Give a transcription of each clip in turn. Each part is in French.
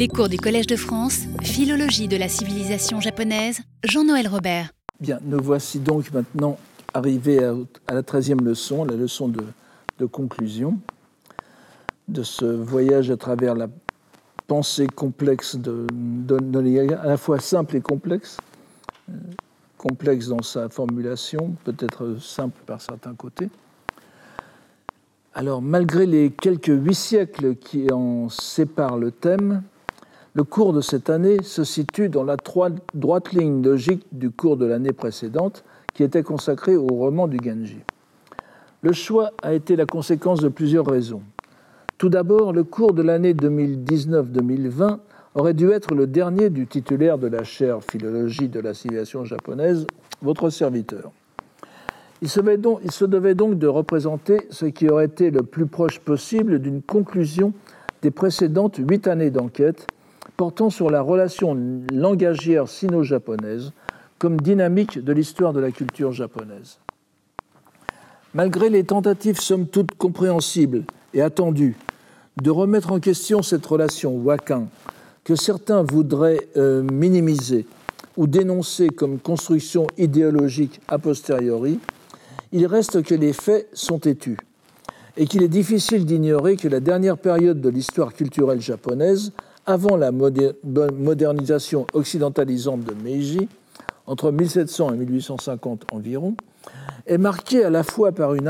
Les cours du Collège de France, Philologie de la civilisation japonaise, Jean-Noël Robert. Bien, nous voici donc maintenant arrivés à, la treizième leçon, la leçon de, conclusion de ce voyage à travers la pensée complexe de, de, à la fois simple et complexe, euh, complexe dans sa formulation, peut-être simple par certains côtés. Alors, malgré les quelques huit siècles qui en séparent le thème, le cours de cette année se situe dans la droite ligne logique du cours de l'année précédente, qui était consacré au roman du Genji. Le choix a été la conséquence de plusieurs raisons. Tout d'abord, le cours de l'année 2019-2020 aurait dû être le dernier du titulaire de la chaire Philologie de la civilisation japonaise, votre serviteur. Il se, donc, il se devait donc de représenter ce qui aurait été le plus proche possible d'une conclusion des précédentes huit années d'enquête portant sur la relation langagière sino-japonaise comme dynamique de l'histoire de la culture japonaise. Malgré les tentatives somme toute compréhensibles et attendues de remettre en question cette relation wakin que certains voudraient euh, minimiser ou dénoncer comme construction idéologique a posteriori, il reste que les faits sont têtus et qu'il est difficile d'ignorer que la dernière période de l'histoire culturelle japonaise, avant la modernisation occidentalisante de Meiji, entre 1700 et 1850 environ, est marquée à la fois par une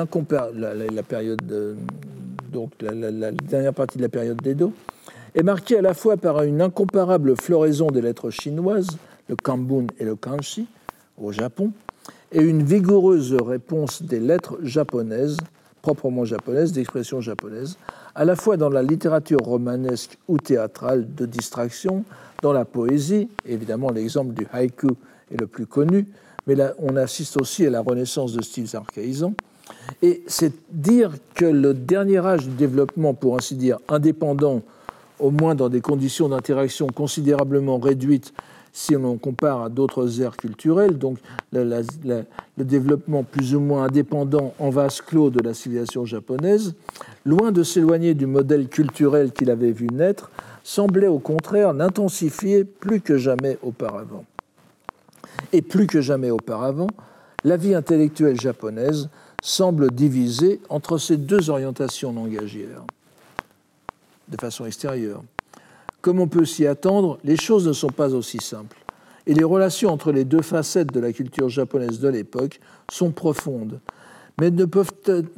est marquée à la fois par une incomparable floraison des lettres chinoises, le kanbun et le kanshi au Japon, et une vigoureuse réponse des lettres japonaises, proprement japonaises, d'expression japonaise, à la fois dans la littérature romanesque ou théâtrale de distraction, dans la poésie, évidemment l'exemple du haïku est le plus connu, mais là, on assiste aussi à la renaissance de styles archaïsants. Et c'est dire que le dernier âge du développement, pour ainsi dire, indépendant, au moins dans des conditions d'interaction considérablement réduites si on compare à d'autres aires culturelles, donc le développement plus ou moins indépendant en vase clos de la civilisation japonaise, loin de s'éloigner du modèle culturel qu'il avait vu naître, semblait au contraire l'intensifier plus que jamais auparavant. Et plus que jamais auparavant, la vie intellectuelle japonaise semble divisée entre ces deux orientations langagières, de façon extérieure. Comme on peut s'y attendre, les choses ne sont pas aussi simples. Et les relations entre les deux facettes de la culture japonaise de l'époque sont profondes, mais ne peuvent,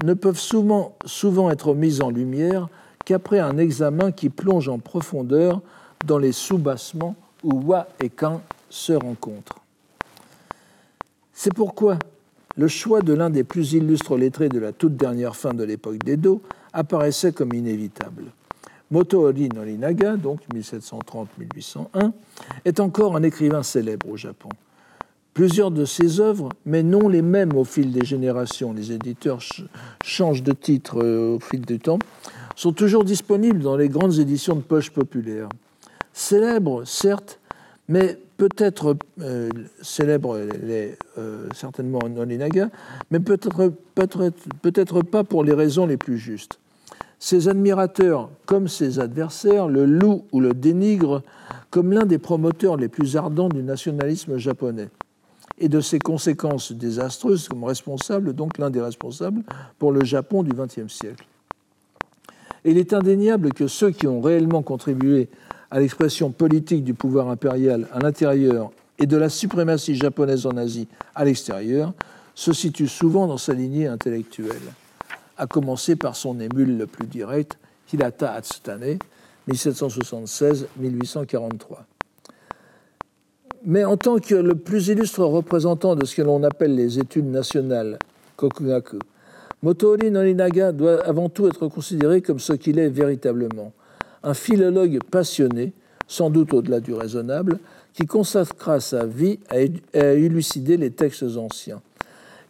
ne peuvent souvent, souvent être mises en lumière qu'après un examen qui plonge en profondeur dans les sous-bassements où wa et kan se rencontrent. C'est pourquoi le choix de l'un des plus illustres lettrés de la toute dernière fin de l'époque d'Edo apparaissait comme inévitable. Motohori Norinaga, donc 1730-1801, est encore un écrivain célèbre au Japon. Plusieurs de ses œuvres, mais non les mêmes au fil des générations, les éditeurs changent de titre euh, au fil du temps, sont toujours disponibles dans les grandes éditions de poche populaires. Célèbre, certes, mais peut-être euh, célèbre euh, certainement Norinaga, mais peut-être peut-être pas pour les raisons les plus justes. Ses admirateurs, comme ses adversaires, le louent ou le dénigrent comme l'un des promoteurs les plus ardents du nationalisme japonais et de ses conséquences désastreuses comme responsable, donc l'un des responsables pour le Japon du XXe siècle. Il est indéniable que ceux qui ont réellement contribué à l'expression politique du pouvoir impérial à l'intérieur et de la suprématie japonaise en Asie à l'extérieur se situent souvent dans sa lignée intellectuelle à commencer par son émule le plus direct, Hirata Atsutane, 1776-1843. Mais en tant que le plus illustre représentant de ce que l'on appelle les études nationales, Kokugaku, Motori Norinaga doit avant tout être considéré comme ce qu'il est véritablement, un philologue passionné, sans doute au-delà du raisonnable, qui consacra sa vie à élucider les textes anciens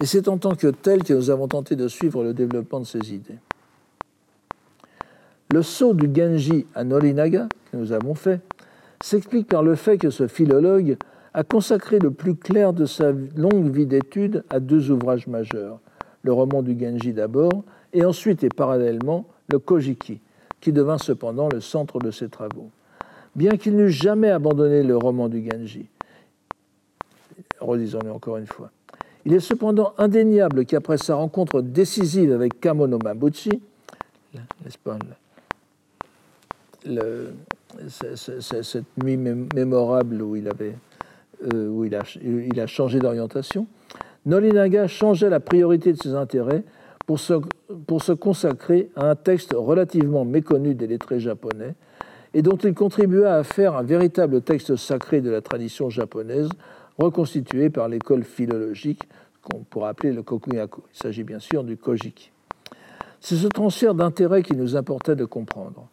et c'est en tant que tel que nous avons tenté de suivre le développement de ces idées. Le saut du Genji à Norinaga, que nous avons fait, s'explique par le fait que ce philologue a consacré le plus clair de sa longue vie d'études à deux ouvrages majeurs, le roman du Genji d'abord, et ensuite et parallèlement le Kojiki, qui devint cependant le centre de ses travaux. bien qu'il n'eût jamais abandonné le roman du Genji. Relisons-le encore une fois. Il est cependant indéniable qu'après sa rencontre décisive avec Kamono Mabuchi, cette nuit mémorable où euh, il, a, changé d'orientation, Nolinaga changeait la priorité de ses intérêts pour se consacrer à un texte relativement méconnu des lettrés japonais et dont il contribua à faire un véritable texte sacré de la tradition japonaise, reconstitué par l'école philologique qu'on pourrait appeler le Kokugaku. Il s'agit bien sûr du Kojiki. C'est ce transfert d'intérêt qui nous importait de comprendre.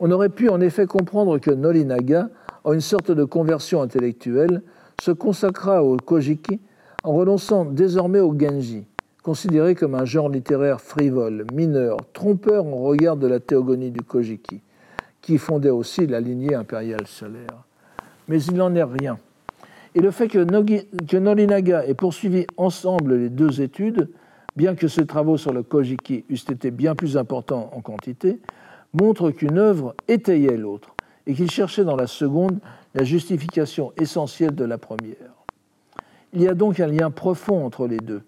On aurait pu en effet comprendre que Nolinaga, en une sorte de conversion intellectuelle, se consacra au Kojiki en renonçant désormais au Genji, considéré comme un genre littéraire frivole, mineur, trompeur en regard de la théogonie du Kojiki, qui fondait aussi la lignée impériale solaire. Mais il n'en est rien. Et le fait que, que Nolinaga ait poursuivi ensemble les deux études, bien que ses travaux sur le Kojiki eussent été bien plus importants en quantité, montre qu'une œuvre étayait l'autre et qu'il cherchait dans la seconde la justification essentielle de la première. Il y a donc un lien profond entre les deux.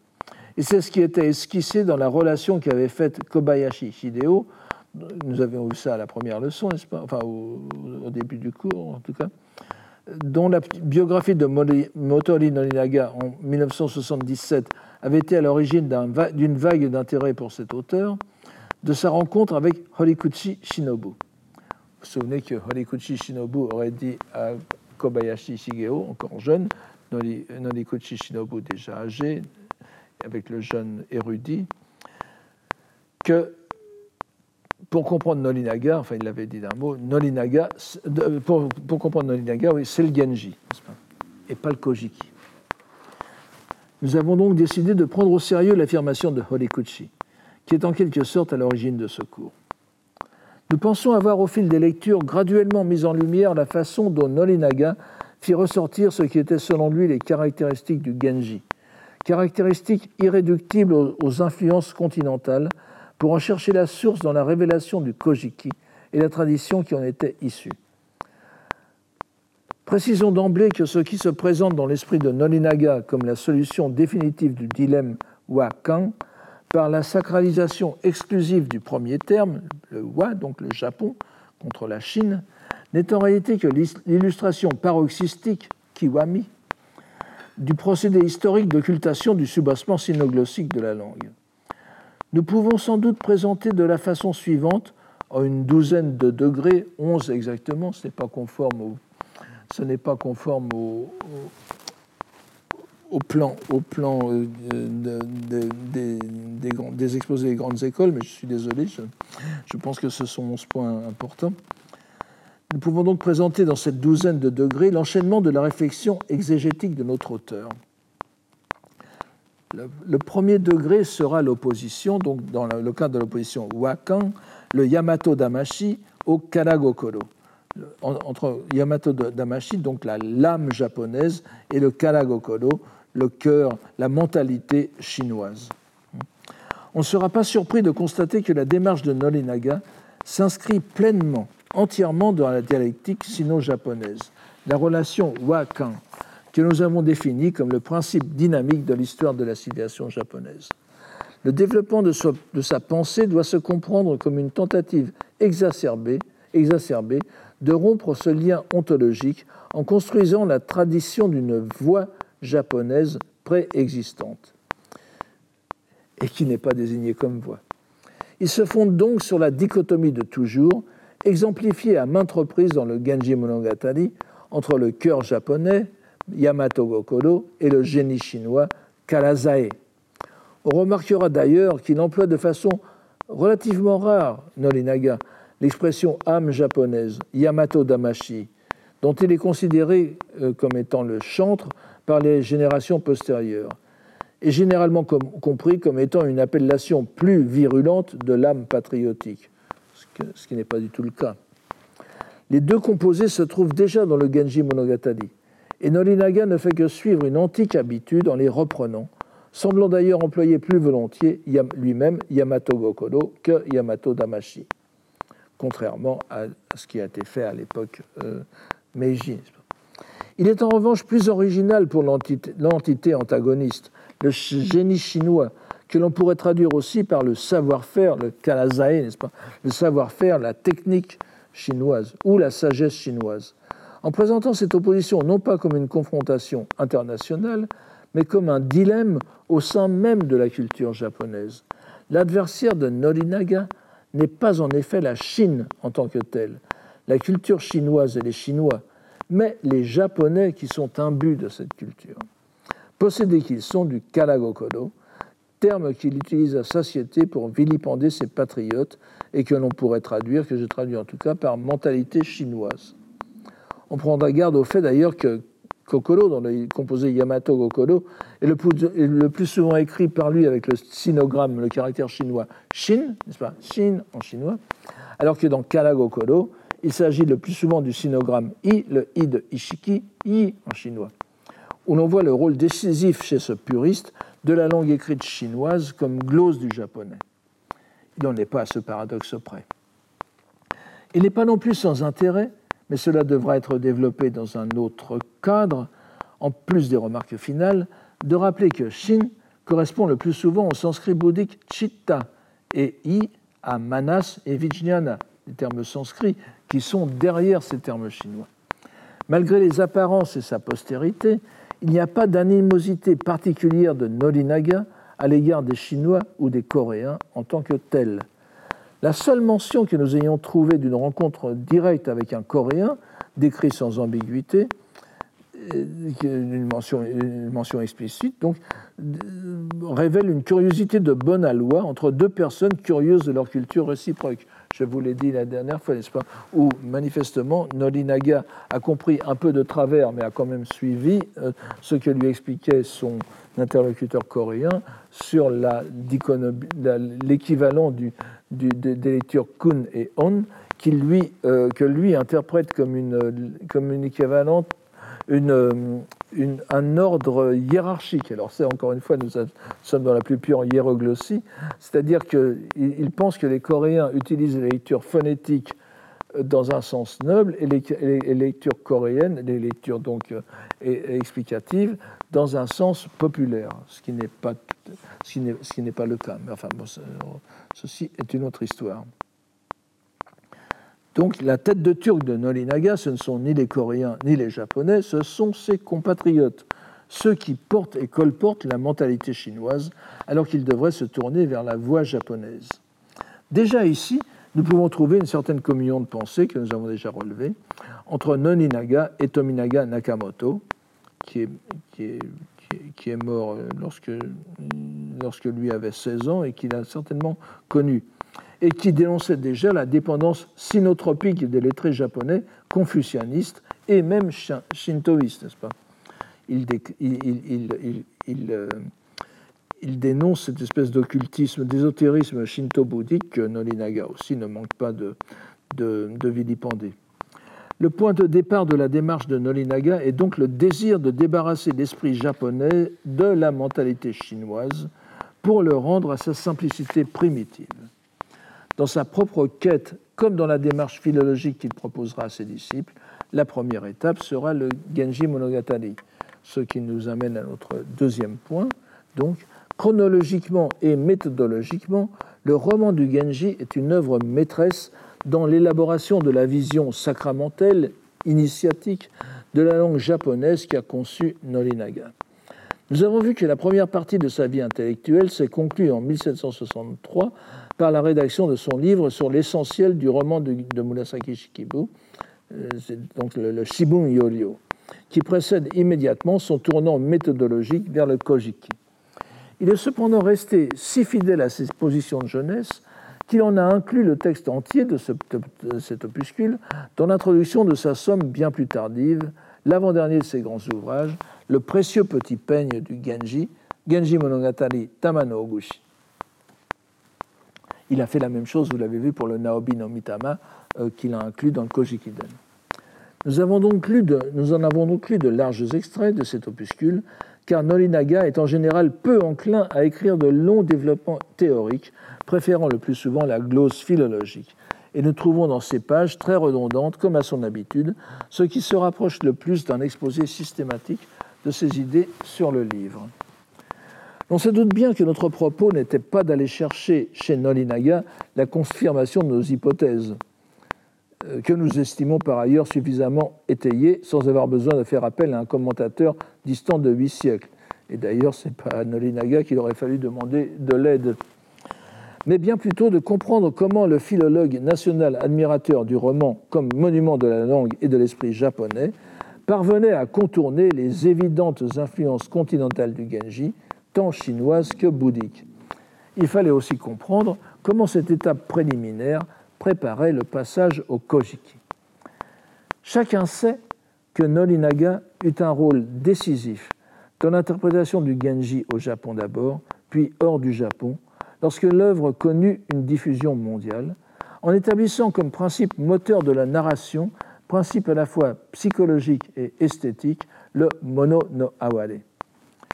Et c'est ce qui était esquissé dans la relation qu'avait faite Kobayashi Hideo. Nous avions vu ça à la première leçon, n'est-ce pas? Enfin, au, début du cours, en tout cas. Dont la biographie de Motori Nolinaga en 1977 avait été à l'origine d'une vague d'intérêt pour cet auteur, de sa rencontre avec Horikuchi Shinobu. Vous vous souvenez que Horikuchi Shinobu aurait dit à Kobayashi Shigeo, encore jeune, Norikochi Shinobu déjà âgé, avec le jeune érudit, que pour comprendre Nolinaga, enfin il l'avait dit d'un mot, Nolinaga, pour, pour comprendre Nolinaga, oui, c'est le Genji, et pas le Kojiki. Nous avons donc décidé de prendre au sérieux l'affirmation de Horikuchi, qui est en quelque sorte à l'origine de ce cours. Nous pensons avoir au fil des lectures graduellement mis en lumière la façon dont Nolinaga fit ressortir ce qui était selon lui les caractéristiques du Genji, caractéristiques irréductibles aux influences continentales, pour en chercher la source dans la révélation du Kojiki et la tradition qui en était issue. Précisons d'emblée que ce qui se présente dans l'esprit de Nolinaga comme la solution définitive du dilemme Wa-Kan, par la sacralisation exclusive du premier terme, le Wa, donc le Japon, contre la Chine, n'est en réalité que l'illustration paroxystique, kiwami, du procédé historique d'occultation du soubassement synoglossique de la langue. Nous pouvons sans doute présenter de la façon suivante, en une douzaine de degrés, onze exactement, ce n'est pas conforme au, plan, des, exposés des grandes écoles, mais je suis désolé, je, je pense que ce sont 11 points importants. Nous pouvons donc présenter dans cette douzaine de degrés l'enchaînement de la réflexion exégétique de notre auteur. Le, premier degré sera l'opposition, donc dans le cas de l'opposition Wakan, le Yamato Damashi au Karagokoro. Entre Yamato Damashi, donc la lame japonaise, et le Karagokoro, le cœur, la mentalité chinoise. On ne sera pas surpris de constater que la démarche de Nolinaga s'inscrit pleinement entièrement dans la dialectique sino-japonaise, la relation wa-kan, que nous avons définie comme le principe dynamique de l'histoire de la civilisation japonaise. Le développement de, sa pensée doit se comprendre comme une tentative exacerbée, exacerbée de rompre ce lien ontologique en construisant la tradition d'une voix japonaise préexistante et qui n'est pas désignée comme voix. Il se fonde donc sur la dichotomie de toujours exemplifié à maintes reprises dans le Genji Monogatari entre le cœur japonais, Yamato Gokoro, et le génie chinois, Karazae. On remarquera d'ailleurs qu'il emploie de façon relativement rare, Nolinaga, l'expression âme japonaise, Yamato Damashi, dont il est considéré euh, comme étant le chantre par les générations postérieures, et généralement compris comme étant une appellation plus virulente de l'âme patriotique ce qui n'est pas du tout le cas. Les deux composés se trouvent déjà dans le Genji Monogatari, et Nolinaga ne fait que suivre une antique habitude en les reprenant, semblant d'ailleurs employer plus volontiers lui-même Yamato Gokoro que Yamato Damashi. contrairement à ce qui a été fait à l'époque euh, Meiji. Il est en revanche plus original pour l'entité antagoniste, le génie chinois, que l'on pourrait traduire aussi par le savoir-faire, le kalazae, n'est-ce pas? Le savoir-faire, la technique chinoise ou la sagesse chinoise. En présentant cette opposition non pas comme une confrontation internationale, mais comme un dilemme au sein même de la culture japonaise. L'adversaire de Norinaga n'est pas en effet la Chine en tant que telle, la culture chinoise et les Chinois, mais les Japonais qui sont imbus de cette culture. Possédés qu'ils sont du Kalagokodo, terme qu'il utilise à satiété pour vilipender ses patriotes et que l'on pourrait traduire, que je traduis en tout cas, par mentalité chinoise. On prendra garde au fait d'ailleurs que Kokoro, dont il composé Yamato Kokoro, est le plus, le souvent écrit par lui avec le sinogramme, le caractère chinois Shin, n'est-ce pas? Shin en chinois, alors que dans Kala Kokoro, il s'agit le plus souvent du sinogramme I, le I de Ishiki, I en chinois, où l'on voit le rôle décisif chez ce puriste de la langue écrite chinoise comme glose du japonais. Il n'en est pas à ce paradoxe près. Il n'est pas non plus sans intérêt mais cela devra être développé dans un autre cadre, en plus des remarques finales, de rappeler que Shin correspond le plus souvent au sanskrit bouddhique chitta et I à manas et vijnana, les termes sanscrits qui sont derrière ces termes chinois. Malgré les apparences et sa postérité, il n'y a pas d'animosité particulière de Nolinaga à l'égard des Chinois ou des Coréens en tant que tels. La seule mention que nous ayons trouvée d'une rencontre directe avec un Coréen, décrit sans ambiguïté, euh, une mention, une mention explicite, donc, euh, révèle une curiosité de bonne aloi entre deux personnes curieuses de leur culture réciproque. Je vous l'ai dit la dernière fois, n'est-ce pas Où manifestement Norinaga a compris un peu de travers, mais a quand même suivi euh, ce que lui expliquait son interlocuteur coréen sur l'équivalent du, des lectures kun et on, qui lui, euh, que lui interprète comme une, comme une équivalente, une, une, un ordre hiérarchique. Alors c'est encore une fois, nous sommes dans la plus pure hiéroglossie, c'est-à-dire qu'il il pense que les Coréens utilisent les lectures phonétiques euh, dans un sens noble et les, lectures coréennes, les lectures donc euh, explicatives, dans un sens populaire, ce qui n'est pas, ce qui n'est pas le cas. Mais enfin, ceci est une autre histoire. Donc la tête de turc de Nolinaga, ce ne sont ni les Coréens ni les Japonais, ce sont ses compatriotes, ceux qui portent et colportent la mentalité chinoise, alors qu'ils devraient se tourner vers la voie japonaise. Déjà ici, nous pouvons trouver une certaine communion de pensée que nous avons déjà relevée entre Noninaga et Tominaga Nakamoto, qui est, qui est mort lorsque, lorsque lui avait 16 ans et qu'il a certainement connu, et qui dénonçait déjà la dépendance sinotropique des lettrés japonais, confucianistes et même shintoïstes, n'est-ce pas? Euh, il, dénonce cette espèce d'occultisme, d'ésotérisme shinto-bouddhique que Nolinaga aussi ne manque pas de, de vilipender. Le point de départ de la démarche de Nolinaga est donc le désir de débarrasser l'esprit japonais de la mentalité chinoise pour le rendre à sa simplicité primitive. Dans sa propre quête, comme dans la démarche philologique qu'il proposera à ses disciples, la première étape sera le Genji Monogatari, ce qui nous amène à notre deuxième point. Donc, chronologiquement et méthodologiquement, le roman du Genji est une œuvre maîtresse dans l'élaboration de la vision sacramentelle, initiatique, de la langue japonaise qui a conçu Norinaga. Nous avons vu que la première partie de sa vie intellectuelle s'est conclue en 1763 par la rédaction de son livre sur l'essentiel du roman de, de Murasaki Shikibu, euh, donc le, le Shibun Yoryo, qui précède immédiatement son tournant méthodologique vers le Kojiki. Il est cependant resté si fidèle à ses positions de jeunesse qu'il en a inclus le texte entier de, cet opuscule dans l'introduction de sa somme bien plus tardive, l'avant-dernier de ses grands ouvrages, le précieux petit peigne du Genji, Genji Monogatari Tamano Oguchi. Il a fait la même chose, vous l'avez vu, pour le Naobi no Mitama, euh, qu'il a inclus dans le Kojikiden. Nous, nous en avons donc lu de larges extraits de cet opuscule, car Norinaga est en général peu enclin à écrire de longs développements théoriques préférant le plus souvent la glose philologique. et nous trouvons dans ces pages, très redondantes comme à son habitude, ce qui se rapproche le plus d'un exposé systématique de ses idées sur le livre. On se doute bien que notre propos n'était pas d'aller chercher chez Nolinaga la confirmation de nos hypothèses, euh, que nous estimons par ailleurs suffisamment étayées sans avoir besoin de faire appel à un commentateur distant de huit siècles. Et d'ailleurs, ce n'est pas à Nolinaga qu'il aurait fallu demander de l'aide mais bien plutôt de comprendre comment le philologue national admirateur du roman comme monument de la langue et de l'esprit japonais parvenait à contourner les évidentes influences continentales du Genji, tant chinoises que bouddhiques. Il fallait aussi comprendre comment cette étape préliminaire préparait le passage au Kojiki. Chacun sait que Nolinaga eut un rôle décisif dans l'interprétation du Genji au Japon d'abord, puis hors du Japon, lorsque l'œuvre connut une diffusion mondiale, en établissant comme principe moteur de la narration, principe à la fois psychologique et esthétique, le mono no aware,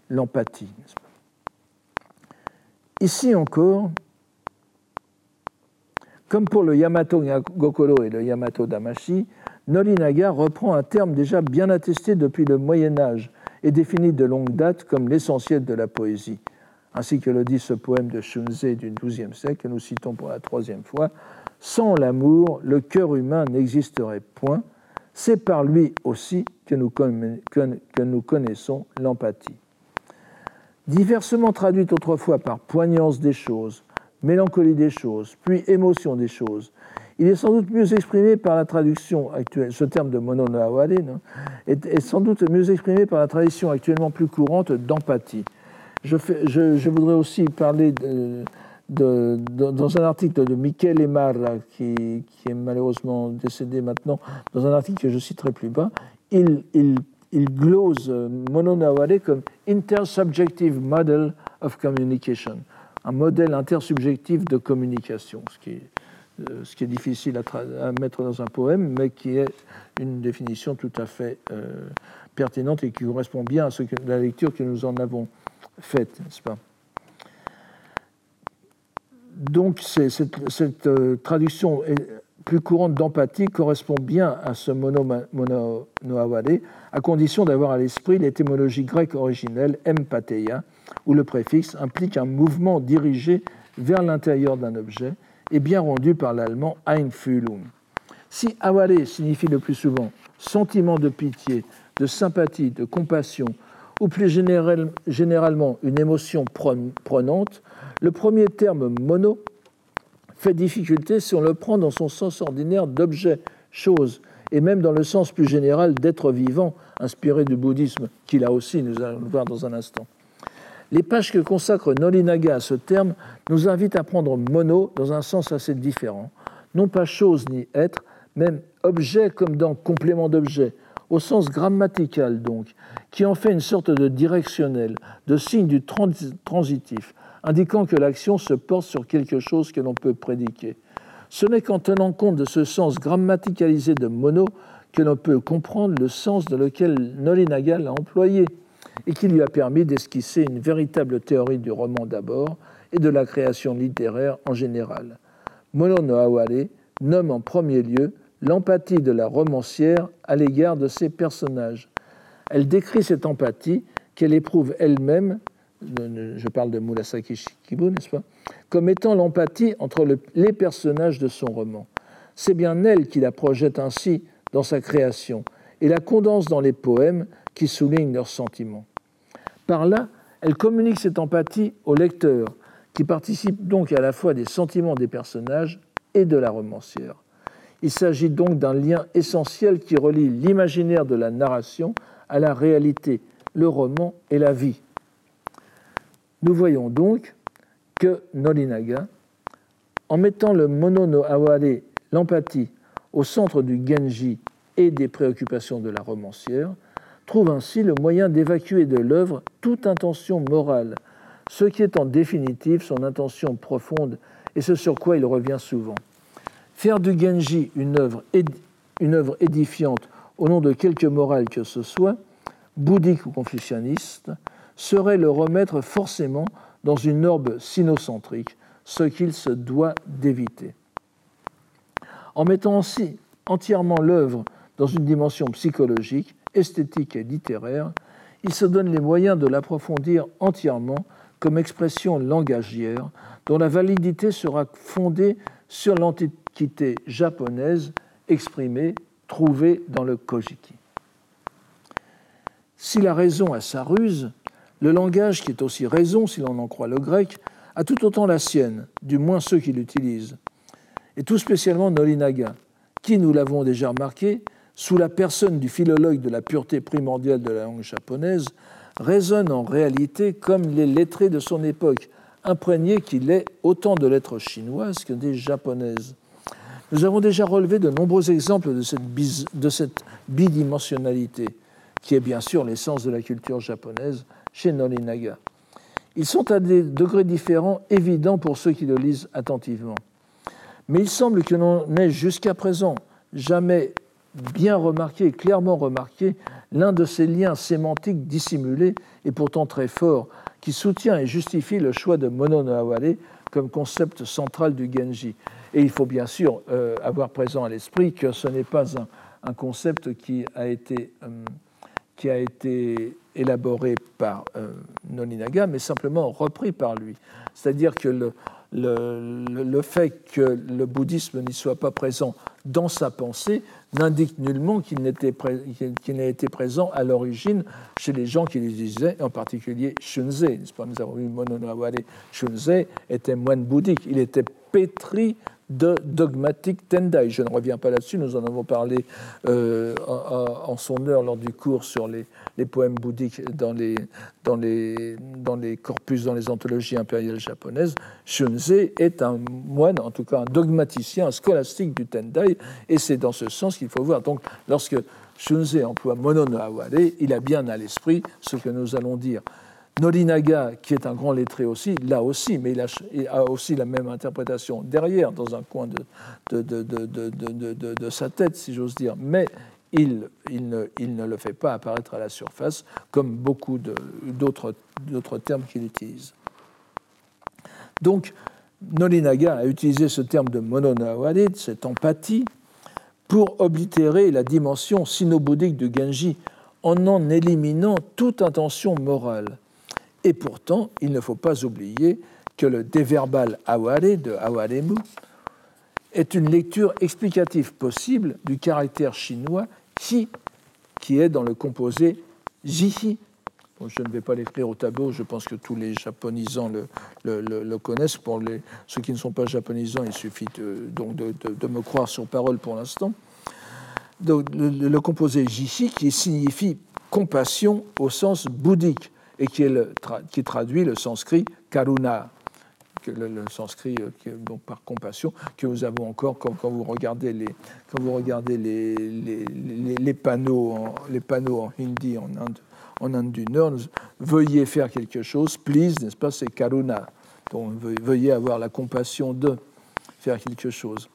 l'empathie. Ici encore, comme pour le Yamato Gokoro et le Yamato Damashi, Nolinaga reprend un terme déjà bien attesté depuis le Moyen Âge et défini de longue date comme l'essentiel de la poésie, ainsi que le dit ce poème de Shunze du XIIe siècle que nous citons pour la troisième fois, sans l'amour, le cœur humain n'existerait point. C'est par lui aussi que nous, que nous connaissons l'empathie. Diversement traduite autrefois par poignance des choses, mélancolie des choses, puis émotion des choses, il est sans doute mieux exprimé par la traduction actuelle, ce terme de mono est, est sans doute mieux exprimé par la tradition actuellement plus courante d'empathie. Je, voudrais aussi parler dans un article de Michel Emar, qui, est malheureusement décédé maintenant, dans un article que je citerai plus bas, il, glose Mono Naware comme intersubjective model of communication, un modèle intersubjectif de communication, ce qui est, euh, difficile à, mettre dans un poème, mais qui est une définition tout à fait euh, pertinente et qui correspond bien à la lecture que nous en avons n'est-ce pas? Donc cette, euh, traduction plus courante d'empathie correspond bien à ce mono, mono à condition d'avoir à l'esprit l'étymologie grecque originelle empatheia, où le préfixe implique un mouvement dirigé vers l'intérieur d'un objet et bien rendu par l'allemand Einfühlung. Si aware signifie le plus souvent sentiment de pitié, de sympathie, de compassion, ou plus généralement une émotion prenante, le premier terme mono fait difficulté si on le prend dans son sens ordinaire d'objet, chose, et même dans le sens plus général d'être vivant, inspiré du bouddhisme, qu'il a aussi, nous allons voir dans un instant. Les pages que consacre Nolinaga à ce terme nous invitent à prendre mono dans un sens assez différent, non pas chose ni être, même objet comme dans complément d'objet, au sens grammatical donc, qui en fait une sorte de directionnel, de signe du transitif, indiquant que l'action se porte sur quelque chose que l'on peut prédiquer. Ce n'est qu'en tenant compte de ce sens grammaticalisé de mono que l'on peut comprendre le sens dans lequel Nolinaga l'a employé et qui lui a permis d'esquisser une véritable théorie du roman d'abord et de la création littéraire en général. Mono no Aware nomme en premier lieu l'empathie de la romancière à l'égard de ses personnages. Elle décrit cette empathie qu'elle éprouve elle-même, je parle de Murasaki Shikibu, n'est-ce pas, comme étant l'empathie entre les personnages de son roman. C'est bien elle qui la projette ainsi dans sa création et la condense dans les poèmes qui soulignent leurs sentiments. Par là, elle communique cette empathie au lecteur, qui participe donc à la fois des sentiments des personnages et de la romancière. Il s'agit donc d'un lien essentiel qui relie l'imaginaire de la narration à la réalité, le roman et la vie. Nous voyons donc que Nolinaga, en mettant le mono no aware, l'empathie, au centre du Genji et des préoccupations de la romancière, trouve ainsi le moyen d'évacuer de l'œuvre toute intention morale, ce qui est en définitive son intention profonde et ce sur quoi il revient souvent. Faire du Genji une œuvre édifiante au nom de quelque morale que ce soit, bouddhique ou confucianiste, serait le remettre forcément dans une orbe sinocentrique, ce qu'il se doit d'éviter. En mettant ainsi entièrement l'œuvre dans une dimension psychologique, esthétique et littéraire, il se donne les moyens de l'approfondir entièrement comme expression langagière dont la validité sera fondée sur l'antiquité japonaise exprimée, trouvée dans le Kojiki. Si la raison a sa ruse, le langage, qui est aussi raison si l'on en croit le grec, a tout autant la sienne, du moins ceux qui l'utilisent, et tout spécialement Nolinaga, qui, nous l'avons déjà remarqué, sous la personne du philologue de la pureté primordiale de la langue japonaise, résonne en réalité comme les lettrés de son époque, imprégné qu'il est autant de lettres chinoises que des japonaises. Nous avons déjà relevé de nombreux exemples de cette, de cette bidimensionnalité, qui est bien sûr l'essence de la culture japonaise chez Nolinaga. Ils sont à des degrés différents évidents pour ceux qui le lisent attentivement. Mais il semble que l'on n'ait jusqu'à présent jamais bien remarqué, clairement remarqué, l'un de ces liens sémantiques dissimulés et pourtant très forts qui soutient et justifie le choix de Mono no Aware comme concept central du Genji. Et il faut bien sûr euh, avoir présent à l'esprit que ce n'est pas un, concept qui a été, euh, qui a été élaboré par euh, Noninaga, mais simplement repris par lui. C'est-à-dire que le, le, le, fait que le bouddhisme n'y soit pas présent dans sa pensée n'indique nullement qu'il n'ait été présent à l'origine chez les gens qui les disaient, en particulier Shunze. Nous avons vu Mononaware Shunze était moine bouddhique. Il était pétri de dogmatique Tendai. Je ne reviens pas là-dessus, nous en avons parlé euh, en, son heure lors du cours sur les, poèmes bouddhiques dans les, corpus, dans les anthologies impériales japonaises. Shunze est un moine, en tout cas un dogmaticien, un scolastique du Tendai, et c'est dans ce sens qu'il faut voir. Donc, lorsque Shunze emploie Mono no il a bien à l'esprit ce que nous allons dire. Norinaga, qui est un grand lettré aussi, là aussi, mais il a, aussi la même interprétation derrière, dans un coin de, sa tête, si j'ose dire. Mais il, ne, le fait pas apparaître à la surface, comme beaucoup d'autres termes qu'il utilise. Donc, Norinaga a utilisé ce terme de mononawadid, cette empathie, pour oblitérer la dimension sinobouddhique de Genji en en éliminant toute intention morale. Et pourtant, il ne faut pas oublier que le déverbal aware de awaremu est une lecture explicative possible du caractère chinois chi, qui est dans le composé jihi. je ne vais pas l'écrire au tableau, je pense que tous les japonisants le, connaissent. Pour les, ceux qui ne sont pas japonisants, il suffit de, donc de, me croire sur parole pour l'instant. le, composé jihi qui signifie compassion au sens bouddhique et qui, est qui traduit le sanskrit karuna, le, sanskrit euh, donc par compassion, que nous avons encore quand, vous regardez les, quand vous regardez les, les, les, panneaux, en, les panneaux hindi en Inde, en Inde du Nord, veuillez faire quelque chose, please, n'est-ce pas, c'est karuna. Donc veuillez avoir la compassion de faire quelque chose.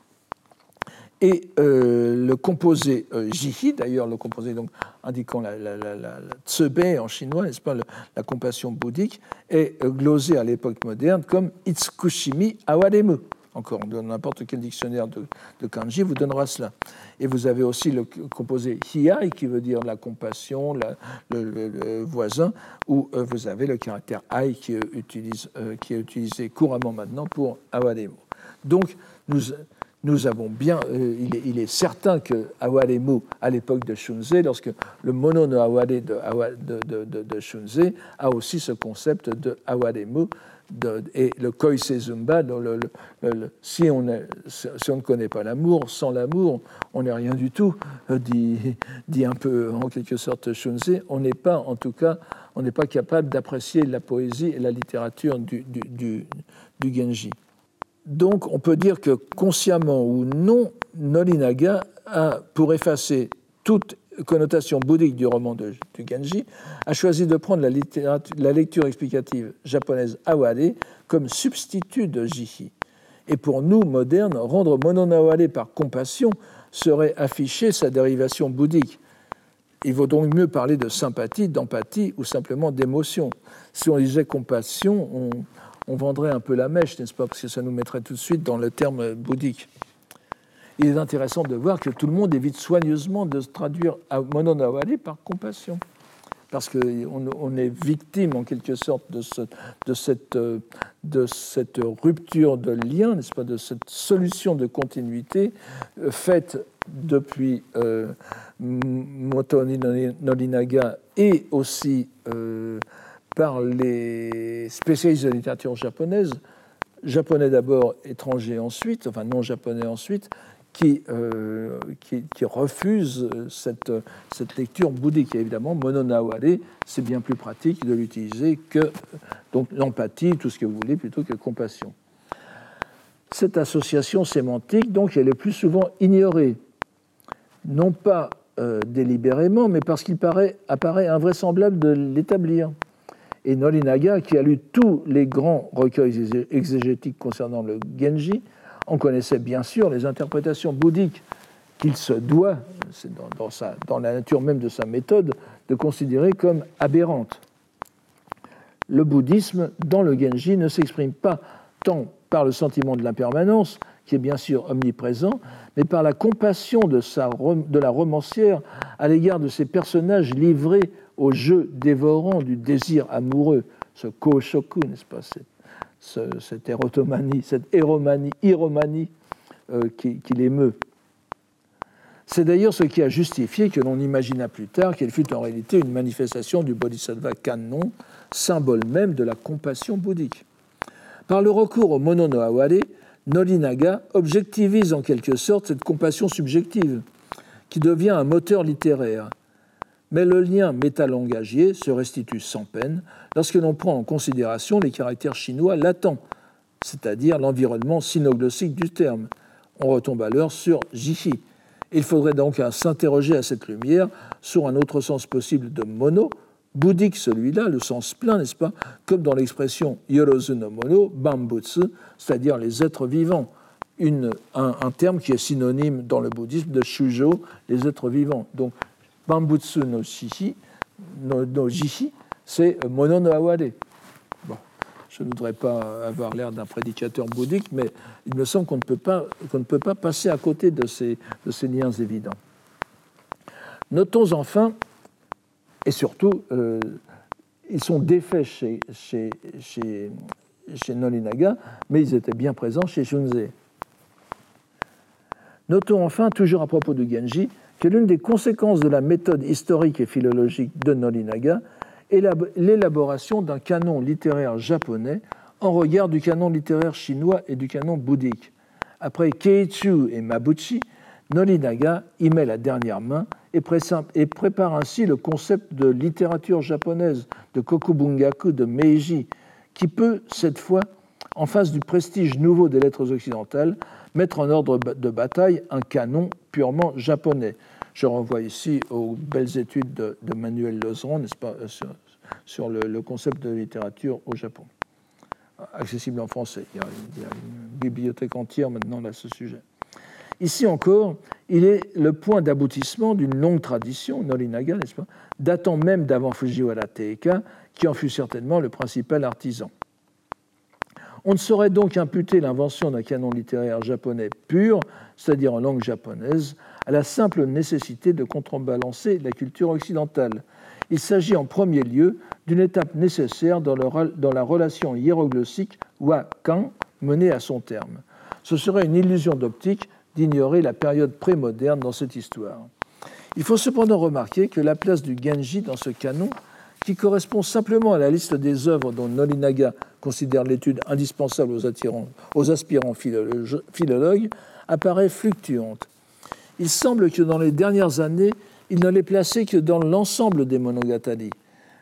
Et euh, le composé euh, jihi, d'ailleurs, le composé donc, indiquant la, la, tsebe en chinois, n'est-ce pas, la compassion bouddhique, est euh, glosé à l'époque moderne comme itsukushimi awaremu. Encore, n'importe quel dictionnaire de, kanji vous donnera cela. Et vous avez aussi le composé hiai, qui veut dire la compassion, le, voisin, où vous avez le caractère ai qui est utilisé couramment maintenant pour awaremu. Donc, nous, nous avons bien, euh, il, est, certain que Awaremu, à l'époque de Shunze, lorsque le mono no Aware de, de, a aussi ce concept de Awaremu, et le Koi Sezumba, le, si, on si, on ne connaît pas l'amour, sans l'amour, on n'est rien du tout, euh, dit, un peu en quelque sorte Shunze, on n'est pas, en tout cas, on n'est pas capable d'apprécier la poésie et la littérature du Genji. Donc on peut dire que consciemment ou non, Nolinaga a, pour effacer toute connotation bouddhique du roman de, du Genji, a choisi de prendre la, lecture explicative japonaise Aware comme substitut de Jihi. Et pour nous, modernes, rendre Mononaware par compassion serait afficher sa dérivation bouddhique. Il vaut donc mieux parler de sympathie, d'empathie ou simplement d'émotion. Si on disait compassion, on, on vendrait un peu la mèche, n'est-ce pas Parce que ça nous mettrait tout de suite dans le terme bouddhique. il est intéressant de voir que tout le monde évite soigneusement de se traduire à par compassion parce qu'on on est victime en quelque sorte de, cette, rupture de lien, n'est-ce pas, de cette solution de continuité euh, faite depuis euh, Moto Nolinaga et aussi euh, par les spécialistes de la littérature japonaise, japonais d'abord, étrangers ensuite, enfin non japonais ensuite, qui, euh, qui, cette, cette, lecture bouddhique. Et évidemment, Mononaware, c'est bien plus pratique de l'utiliser que l'empathie, tout ce que vous voulez, plutôt que compassion. Cette association sémantique, donc, elle est plus souvent ignorée, non pas euh, délibérément, mais parce qu'il apparaît invraisemblable de l'établir. Et Nolinaga, qui a lu tous les grands recueils exégétiques concernant le Genji, on connaissait bien sûr les interprétations bouddhiques qu'il se doit, dans, dans, la nature même de sa méthode, de considérer comme aberrantes. Le bouddhisme, dans le Genji, ne s'exprime pas tant par le sentiment de l'impermanence, qui est bien sûr omniprésent, mais par la compassion de, sa, la romancière à l'égard de ces personnages livrés au jeu dévorant du désir amoureux, ce Koshoku, n'est-ce pas cette érotomanie, cette éromanie, iromanie euh, qui, l'émeut. C'est d'ailleurs ce qui a justifié que l'on imagina plus tard qu'elle fut en réalité une manifestation du Bodhisattva Kannon, symbole même de la compassion bouddhique. Par le recours au mono no aware, Nolinaga objectivise en quelque sorte cette compassion subjective, qui devient un moteur littéraire. Mais le lien métalangagier se restitue sans peine lorsque l'on prend en considération les caractères chinois latents, c'est-à-dire l'environnement sinoglossique du terme. On retombe alors sur jihi. Il faudrait donc s'interroger à cette lumière sur un autre sens possible de mono, bouddhique celui-là, le sens plein, n'est-ce pas Comme dans l'expression yorozu no mono, bambutsu, c'est-à-dire les êtres vivants. Un, terme qui est synonyme dans le bouddhisme de shujo, les êtres vivants. Donc, bambutsu no shihi, no, jihi, c'est Mono no Awade. Bon, je ne voudrais pas avoir l'air d'un prédicateur bouddhique, mais il me semble qu'on ne, peut pas, qu'on ne peut pas passer à côté de ces, de ces liens évidents. Notons enfin, et surtout, euh, ils sont défaits chez, chez, chez, chez Nolinaga, mais ils étaient bien présents chez Shunzei. Notons enfin, toujours à propos de Genji, que l'une des conséquences de la méthode historique et philologique de Nolinaga l'élaboration d'un canon littéraire japonais en regard du canon littéraire chinois et du canon bouddhique. Après Keichu et Mabuchi, Nolinaga y met la dernière main et, prépare ainsi le concept de littérature japonaise de Kokubungaku de Meiji, qui peut, cette fois, en face du prestige nouveau des lettres occidentales, mettre en ordre de bataille un canon purement japonais. Je renvoie ici aux belles études de, Manuel Lozeron, n'est-ce pas, euh, sur, le, concept de littérature au Japon, accessible en français. Il y, a, une bibliothèque entière maintenant à ce sujet. Ici encore, il est le point d'aboutissement d'une longue tradition, Norinaga, n'est-ce pas, datant même d'avant Fujiwara Teika, qui en fut certainement le principal artisan. On ne saurait donc imputer l'invention d'un canon littéraire japonais pur, c'est-à-dire en langue japonaise, à la simple nécessité de contrebalancer la culture occidentale. Il s'agit en premier lieu d'une étape nécessaire dans, la relation hiéroglossique wa-kan menée à son terme. Ce serait une illusion d'optique d'ignorer la période prémoderne dans cette histoire. Il faut cependant remarquer que la place du Genji dans ce canon, qui correspond simplement à la liste des œuvres dont Nolinaga considère l'étude indispensable aux, aspirants philologues, apparaît fluctuante. Il semble que dans les dernières années, il ne l'est placé que dans l'ensemble des monogatari,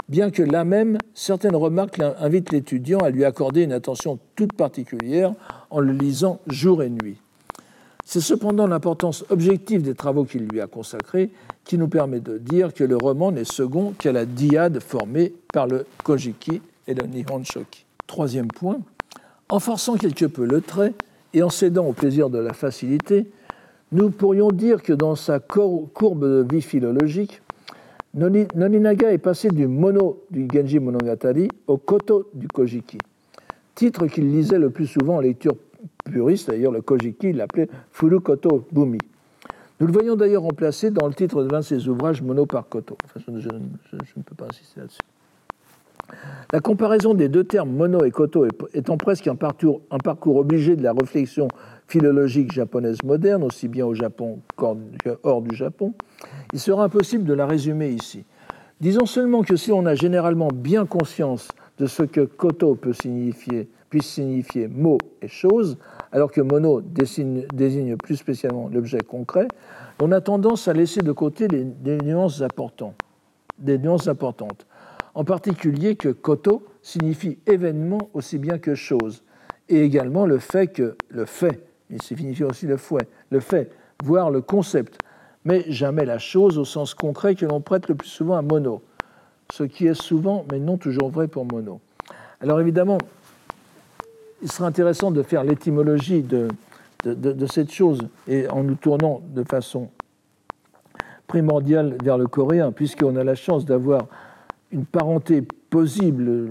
bien que là même, certaines remarques invitent l'étudiant à lui accorder une attention toute particulière en le lisant jour et nuit. C'est cependant l'importance objective des travaux qu'il lui a consacrés qui nous permet de dire que le roman n'est second qu'à la diade formée par le Kojiki et le Nihon Shoki. Troisième point, en forçant quelque peu le trait et en cédant au plaisir de la facilité, nous pourrions dire que dans sa courbe de vie philologique, Noninaga est passé du mono du Genji Monogatari au koto du Kojiki, titre qu'il lisait le plus souvent en lecture puristes, d'ailleurs le Kojiki l'appelait Furukoto Bumi. Nous le voyons d'ailleurs remplacé dans le titre de l'un de ses ouvrages Mono par Koto. je, ne peux pas insister là-dessus. La comparaison des deux termes mono et koto étant presque un parcours, un parcours obligé de la réflexion philologique japonaise moderne, aussi bien au Japon que hors du Japon, il sera impossible de la résumer ici. Disons seulement que si on a généralement bien conscience de ce que koto peut signifier, puisse signifier mot et chose, alors que mono désigne, plus spécialement l'objet concret, on a tendance à laisser de côté nuances importantes. Des nuances importantes. En particulier que koto signifie événement aussi bien que chose, et également le fait que le fait, il signifie aussi le fouet, le fait, voire le concept, mais jamais la chose au sens concret que l'on prête le plus souvent à mono, ce qui est souvent, mais non toujours vrai pour mono. Alors évidemment, il sera intéressant de faire l'étymologie de, cette chose et en nous tournant de façon primordiale vers le coréen, puisqu'on a la chance d'avoir une parenté possible,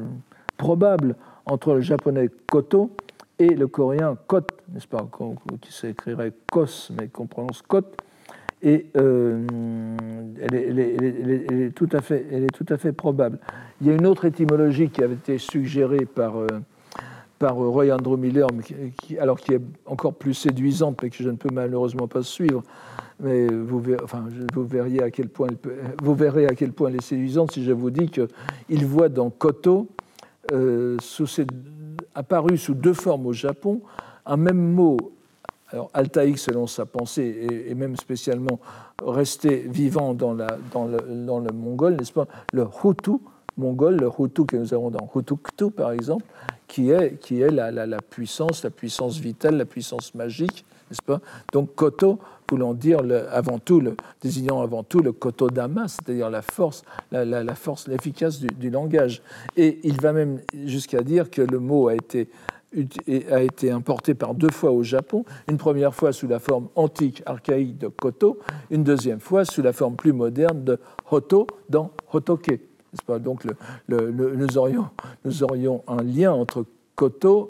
probable, entre le japonais koto et le coréen kot, n'est-ce pas, qui s'écrirait kos, mais qu'on prononce kot. Et elle, est, tout à fait, elle est tout à fait probable. Il y a une autre étymologie qui avait été suggérée par euh, par Roy Andrew Miller, alors qui est encore plus séduisante, mais que je ne peux malheureusement pas suivre. Mais vous, verrez, verriez à quel point vous verrez à quel point elle est séduisante si je vous dis qu'il voit dans Koto, euh, sous apparu sous deux formes au Japon, un même mot, alors altaïque selon sa pensée, et, même spécialement resté vivant dans, le, dans le mongol, n'est-ce pas? Le Hutu mongol, le Hutu que nous avons dans Hutuktu par exemple, qui est, qui est la, la, puissance, la puissance vitale, la puissance magique, n'est-ce pas? Donc koto, voulant dire avant tout, le, désignant avant tout le koto dama, c'est-à-dire la force, la, la force, l'efficace du, du, langage. Et il va même jusqu'à dire que le mot a été a été importé par deux fois au Japon, une première fois sous la forme antique, archaïque de koto, une deuxième fois sous la forme plus moderne de hoto dans hotoke. Donc nous, aurions, un lien entre Koto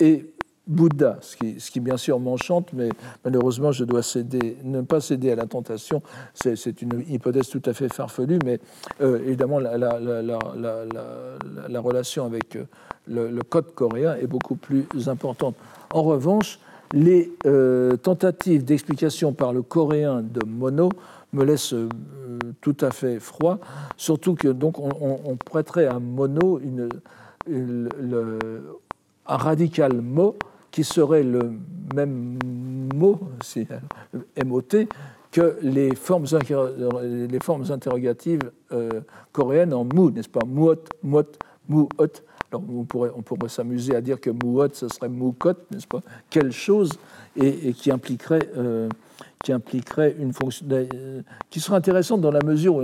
et Bouddha, ce qui, bien sûr m'enchante, mais malheureusement je dois céder, ne pas céder à la tentation. C'est une hypothèse tout à fait farfelue, mais euh, évidemment la, relation avec euh, le, code coréen est beaucoup plus importante. En revanche, les euh, tentatives d'explication par le coréen de Mono me laisse euh, tout à fait froid, surtout que donc on, prêterait à mono une, un radical mot qui serait le même mot, c'est MOT, que les formes, les formes interrogatives euh, coréennes en mou, n'est-ce pas? Muot, mot, muot. Alors on pourrait, on pourrait s'amuser à dire que muot, ce serait moukot, n'est-ce pas? Quelle chose, et, qui impliquerait euh, qui impliquerait une fonction, euh, qui serait intéressante dans la mesure où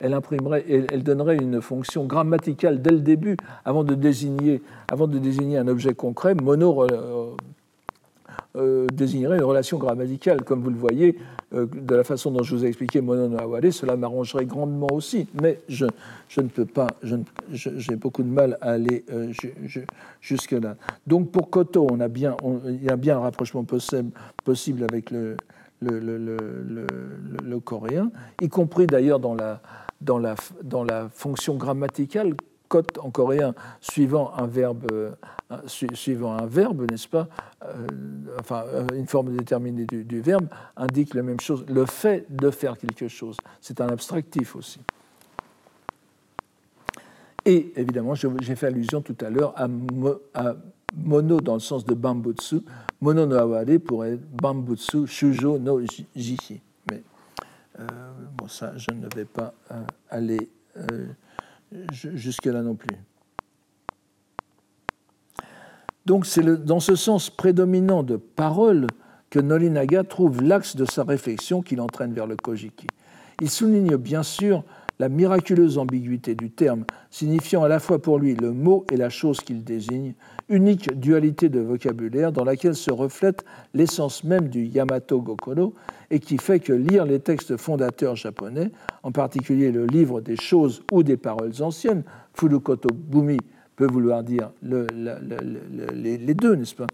elle, imprimerait, elle, donnerait une fonction grammaticale dès le début, avant de désigner, avant de désigner un objet concret. Mono euh, euh, désignerait une relation grammaticale, comme vous le voyez, de la façon dont je vous ai expliqué mono no cela m'arrangerait grandement aussi. Mais je, je, ne peux pas, j'ai beaucoup de mal à aller jusque là. Donc pour Koto, on a bien, il y a bien un rapprochement possible, possible avec le le, coréen, y compris d'ailleurs dans la, dans, la, dans la fonction grammaticale cote en coréen suivant un verbe, suivant un verbe, n'est-ce pas euh, Enfin, euh, une forme déterminée du, du, verbe indique la même chose. Le fait de faire quelque chose, c'est un abstractif aussi. Et évidemment, j'ai fait allusion tout à l'heure à, à mono dans le sens de bambutsu, mono no pourrait être bambutsu shujo no jishi. Mais euh, bon, ça, je ne vais pas euh, aller euh, jusque-là non plus. Donc c'est dans ce sens prédominant de parole que Nolinaga trouve l'axe de sa réflexion qui l'entraîne vers le Kojiki. Il souligne bien sûr la miraculeuse ambiguïté du terme, signifiant à la fois pour lui le mot et la chose qu'il désigne, unique dualité de vocabulaire dans laquelle se reflète l'essence même du Yamato Gokono et qui fait que lire les textes fondateurs japonais, en particulier le livre des choses ou des paroles anciennes, Furukoto Bumi peut vouloir dire les, deux, n'est-ce pas?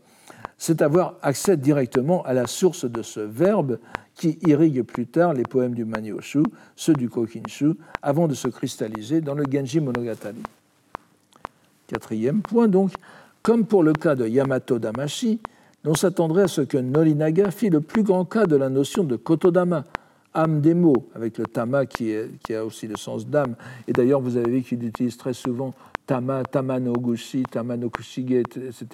C'est avoir accès directement à la source de ce verbe qui irrigue plus tard les poèmes du Manyoshu, ceux du Kokinshu, avant de se cristalliser dans le Genji Monogatari. Quatrième point donc, comme pour le cas de Yamato Damashi, on s'attendrait à ce que Nolinaga fit le plus grand cas de la notion de Kotodama, âme des mots, avec le tama qui, a aussi le sens d'âme. Et d'ailleurs, vous avez vu qu'il utilise très souvent tama, tama no gushi, tama no kushige, etc.,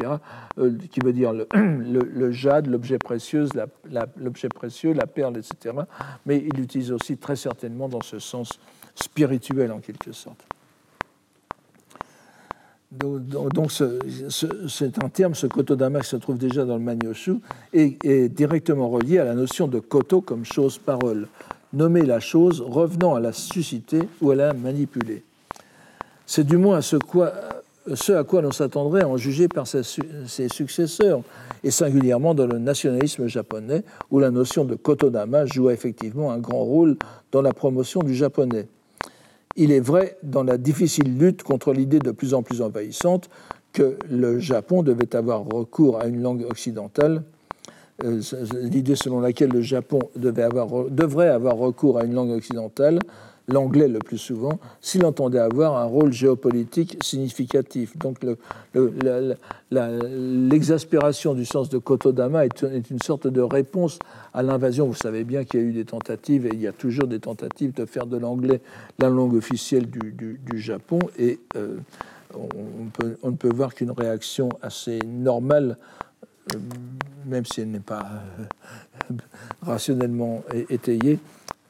euh, qui veut dire le, jade, l'objet précieux, l'objet précieux, la perle, etc. Mais il l'utilise aussi très certainement dans ce sens spirituel en quelque sorte. Donc, c'est un terme, ce kotodama qui se trouve déjà dans le Manyoshu, et est directement relié à la notion de koto comme chose-parole, nommer la chose revenant à la susciter ou à la manipuler. C'est du moins ce, à quoi l'on s'attendrait à en juger par ses, successeurs, et singulièrement dans le nationalisme japonais, où la notion de kotodama joue effectivement un grand rôle dans la promotion du japonais. Il est vrai, dans la difficile lutte contre l'idée de plus en plus envahissante que le Japon devait avoir recours à une langue occidentale, euh, l'idée selon laquelle le Japon devrait avoir recours à une langue occidentale, l'anglais le plus souvent, s'il entendait avoir un rôle géopolitique significatif. Donc l'exaspération du sens de Kotodama est, une sorte de réponse à l'invasion. Vous savez bien qu'il y a eu des tentatives, et il y a toujours des tentatives de faire de l'anglais la langue officielle du, Japon, et euh, on, ne peut voir qu'une réaction assez normale, euh, même si elle n'est pas euh, rationnellement étayée,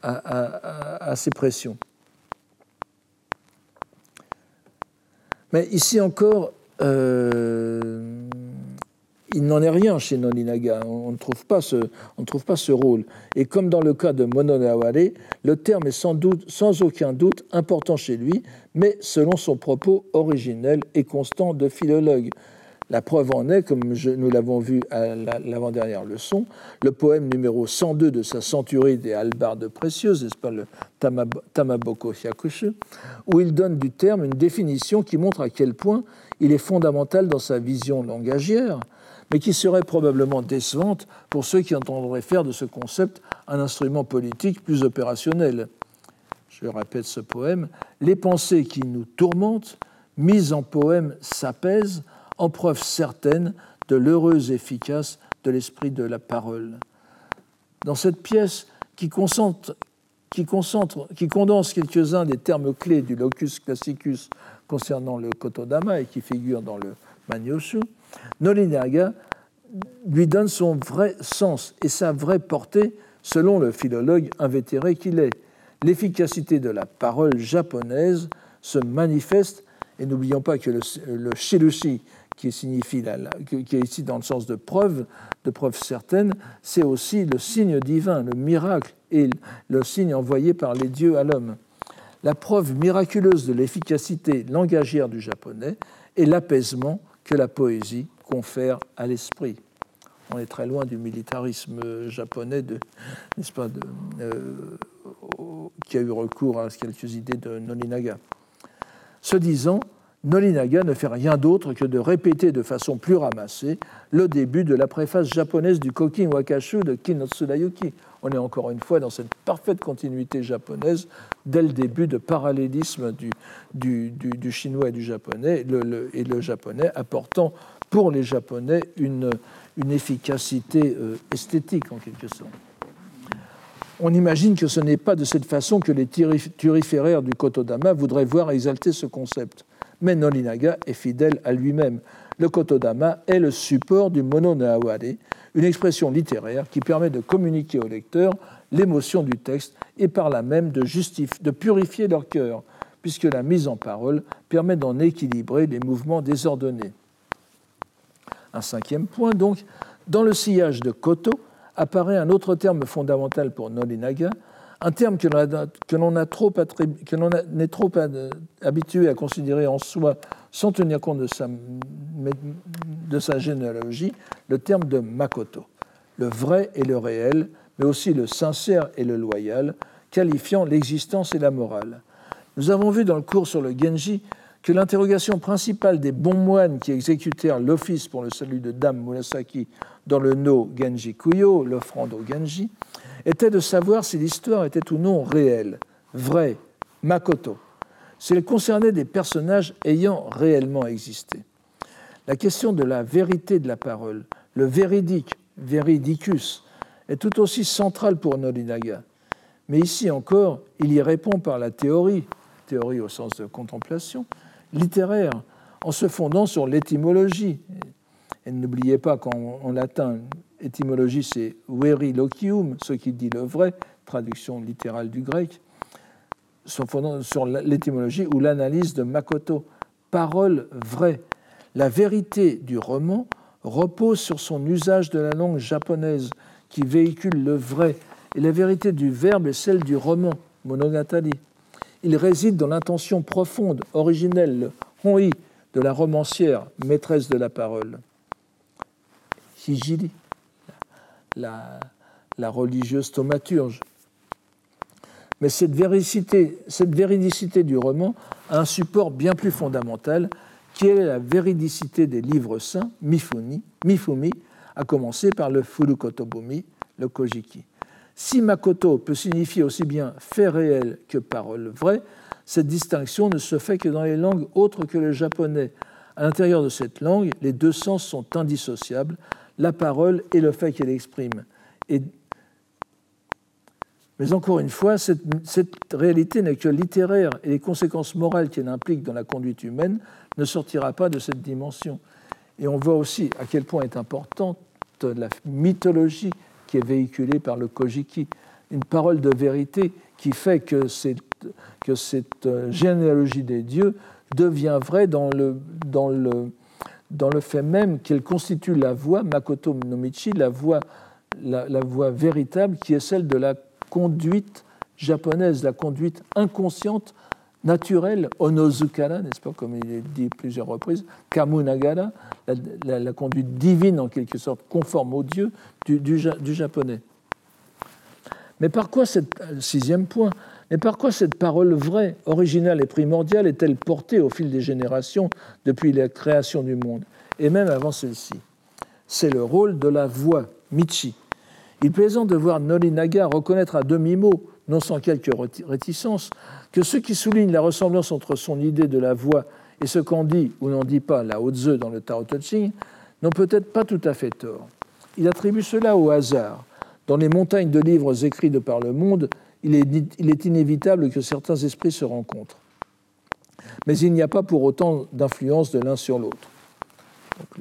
à, ces pressions. Mais ici encore, euh, il n'en est rien chez Noninaga. On ne, trouve pas ce, rôle. Et comme dans le cas de Mononaware, le terme est sans, doute, sans aucun doute important chez lui, mais selon son propos originel et constant de philologue. La preuve en est, comme nous l'avons vu à l'avant-dernière leçon, le poème numéro 102 de sa centurie des halbardes précieuses, n'est-ce pas le Tamaboko Hyakushu, où il donne du terme une définition qui montre à quel point il est fondamental dans sa vision langagière, mais qui serait probablement décevante pour ceux qui entendraient faire de ce concept un instrument politique plus opérationnel. Je répète ce poème, les pensées qui nous tourmentent, mises en poème, s'apaisent en preuve certaine de l'heureuse efficace de l'esprit de la parole. Dans cette pièce qui, concentre, qui, concentre, qui condense quelques-uns des termes clés du locus classicus concernant le Kotodama et qui figure dans le Manyoshu, Nolinaga lui donne son vrai sens et sa vraie portée selon le philologue invétéré qu'il est. L'efficacité de la parole japonaise se manifeste, et n'oublions pas que le, le shirushi qui signifie qui est ici dans le sens de preuve, de preuve certaine, c'est aussi le signe divin, le miracle et le signe envoyé par les dieux à l'homme. La preuve miraculeuse de l'efficacité langagière du japonais est l'apaisement que la poésie confère à l'esprit. On est très loin du militarisme japonais, euh, qui a eu recours à quelques idées de Nolinaga. Ce disant, Nolinaga ne fait rien d'autre que de répéter de façon plus ramassée le début de la préface japonaise du Kokin Wakashu de Kinotsurayuki. On est encore une fois dans cette parfaite continuité japonaise dès le début de parallélisme du, du, chinois et du japonais, et le japonais apportant pour les japonais une, une efficacité euh, esthétique en quelque sorte. On imagine que ce n'est pas de cette façon que les turiféraires du Kotodama voudraient voir exalter ce concept mais Nolinaga est fidèle à lui-même. Le kotodama est le support du mono une expression littéraire qui permet de communiquer au lecteur l'émotion du texte et par là même de, de purifier leur cœur, puisque la mise en parole permet d'en équilibrer les mouvements désordonnés. Un cinquième point, donc, dans le sillage de Koto apparaît un autre terme fondamental pour Nolinaga, un terme que l'on est trop habitué à considérer en soi sans tenir compte de sa, de sa généalogie, le terme de makoto, le vrai et le réel, mais aussi le sincère et le loyal, qualifiant l'existence et la morale. Nous avons vu dans le cours sur le Genji que l'interrogation principale des bons moines qui exécutèrent l'office pour le salut de Dame Murasaki dans le no Genji Kuyo, l'offrande au Genji, était de savoir si l'histoire était ou non réelle, vraie, makoto, si elle concernait des personnages ayant réellement existé. La question de la vérité de la parole, le véridique, veridicus, est tout aussi centrale pour Norinaga. Mais ici encore, il y répond par la théorie, théorie au sens de contemplation, littéraire, en se fondant sur l'étymologie. Et n'oubliez pas qu'en latin, étymologie, c'est veri locium, ce qui dit le vrai, traduction littérale du grec, sur l'étymologie ou l'analyse de Makoto, parole vraie. La vérité du roman repose sur son usage de la langue japonaise qui véhicule le vrai, et la vérité du verbe est celle du roman, monogatari. Il réside dans l'intention profonde, originelle, le hoi de la romancière, maîtresse de la parole. Hijiri, la, religieuse thaumaturge. Mais cette véricité, cette véridicité du roman a un support bien plus fondamental, qui est la véridicité des livres saints, Mifumi, Mifumi à commencer par le Furukotobumi, le Kojiki. Si Makoto peut signifier aussi bien fait réel que parole vraie, cette distinction ne se fait que dans les langues autres que le japonais. À l'intérieur de cette langue, les deux sens sont indissociables, la parole et le fait qu'elle exprime. Mais encore une fois, cette, réalité n'est que littéraire et les conséquences morales qu'elle implique dans la conduite humaine ne sortira pas de cette dimension. Et on voit aussi à quel point est importante la mythologie qui est véhiculée par le Kojiki, une parole de vérité qui fait que cette, euh, généalogie des dieux devient vraie dans le, dans le fait même qu'elle constitue la voie, Makoto no Michi, la voie, la, voie véritable qui est celle de la conduite japonaise, la conduite inconsciente naturelle, onozukara, n'est-ce pas, comme il est dit plusieurs reprises, kamunagara, la, conduite divine en quelque sorte, conforme au Dieu du, du, du japonais. Mais par quoi cette, sixième point, mais par quoi cette parole vraie, originale et primordiale est-elle portée au fil des générations depuis la création du monde, et même avant celle-ci? C'est le rôle de la voix, Michi. Il plaisant de voir Norinaga reconnaître à demi-mot, non sans quelques réticences, que ceux qui soulignent la ressemblance entre son idée de la voix et ce qu'en dit ou n'en dit pas la Haute Ze dans le Tao Te Ching n'ont peut-être pas tout à fait tort. Il attribue cela au hasard. Dans les montagnes de livres écrits de par le monde, il est, inévitable que certains esprits se rencontrent. Mais il n'y a pas pour autant d'influence de l'un sur l'autre.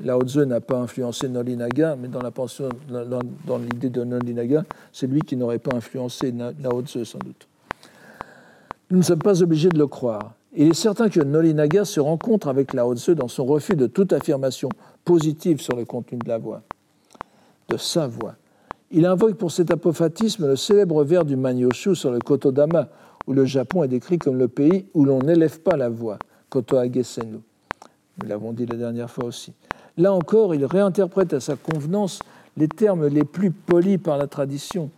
Lao Tzu n'a pas influencé Nolinaga, mais dans, la dans l'idée de Nolinaga, c'est lui qui n'aurait pas influencé Lao Tzu sans doute. Nous ne sommes pas obligés de le croire. Il est certain que Nolinaga se rencontre avec Lao Tzu dans son refus de toute affirmation positive sur le contenu de la voix, de sa voix. Il invoque pour cet apophatisme le célèbre vers du Manyoshu sur le Kotodama, où le Japon est décrit comme le pays où l'on n'élève pas la voix, Kotoage Senu. Nous l'avons dit la dernière fois aussi. Là encore, il réinterprète à sa convenance les termes les plus polis par la tradition,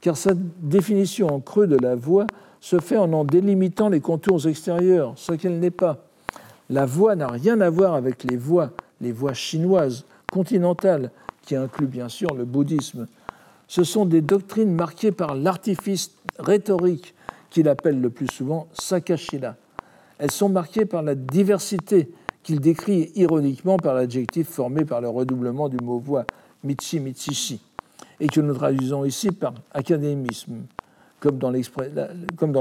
car sa définition en creux de la voix se fait en en délimitant les contours extérieurs, ce qu'elle n'est pas. La voix n'a rien à voir avec les voix, les voix chinoises, continentales, qui incluent bien sûr le bouddhisme. Ce sont des doctrines marquées par l'artifice rhétorique qu'il appelle le plus souvent sakashila. Elles sont marquées par la diversité qu'il décrit ironiquement par l'adjectif formé par le redoublement du mot voix, michi michishi, et que nous traduisons ici par académisme comme dans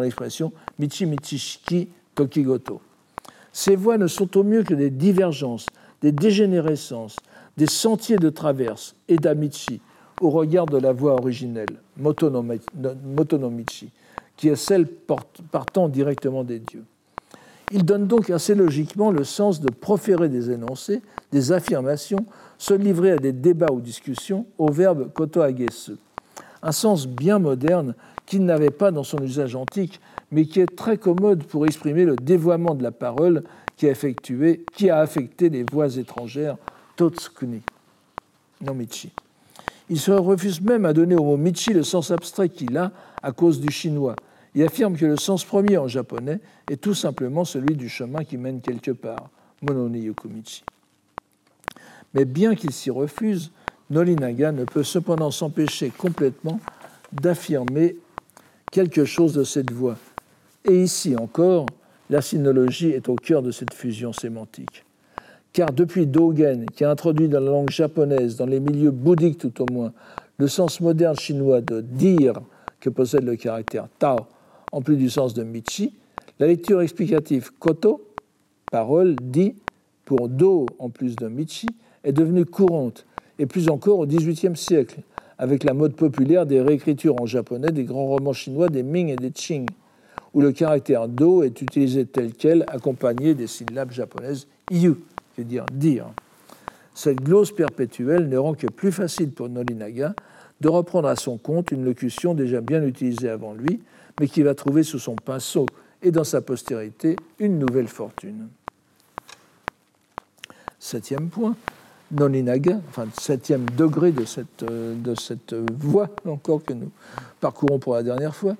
l'expression Michi Michishiki Tokigoto. Ces voies ne sont au mieux que des divergences, des dégénérescences, des sentiers de traverse et d'amichi au regard de la voie originelle, Motonomichi, qui est celle partant directement des dieux. Il donne donc assez logiquement le sens de proférer des énoncés, des affirmations, se livrer à des débats ou discussions au verbe kotoagesu, un sens bien moderne qu'il n'avait pas dans son usage antique, mais qui est très commode pour exprimer le dévoiement de la parole qui a, effectué, qui a affecté les voix étrangères, totsukuni, non michi. Il se refuse même à donner au mot michi le sens abstrait qu'il a à cause du chinois, Il affirme que le sens premier en japonais est tout simplement celui du chemin qui mène quelque part, Monone Yokomichi. Mais bien qu'il s'y refuse, Nolinaga ne peut cependant s'empêcher complètement d'affirmer quelque chose de cette voie. Et ici encore, la sinologie est au cœur de cette fusion sémantique. Car depuis Dogen, qui a introduit dans la langue japonaise, dans les milieux bouddhiques tout au moins, le sens moderne chinois de dire que possède le caractère Tao, en plus du sens de Michi, la lecture explicative Koto, parole, dit, pour Do en plus de Michi, est devenue courante, et plus encore au XVIIIe siècle, avec la mode populaire des réécritures en japonais des grands romans chinois des Ming et des Qing, où le caractère Do est utilisé tel quel, accompagné des syllabes japonaises yu, dire. Cette glose perpétuelle ne rend que plus facile pour Nolinaga de reprendre à son compte une locution déjà bien utilisée avant lui, mais qui va trouver sous son pinceau et dans sa postérité une nouvelle fortune. Septième point, Nolinaga, enfin septième degré de cette, de cette voie encore que nous parcourons pour la dernière fois.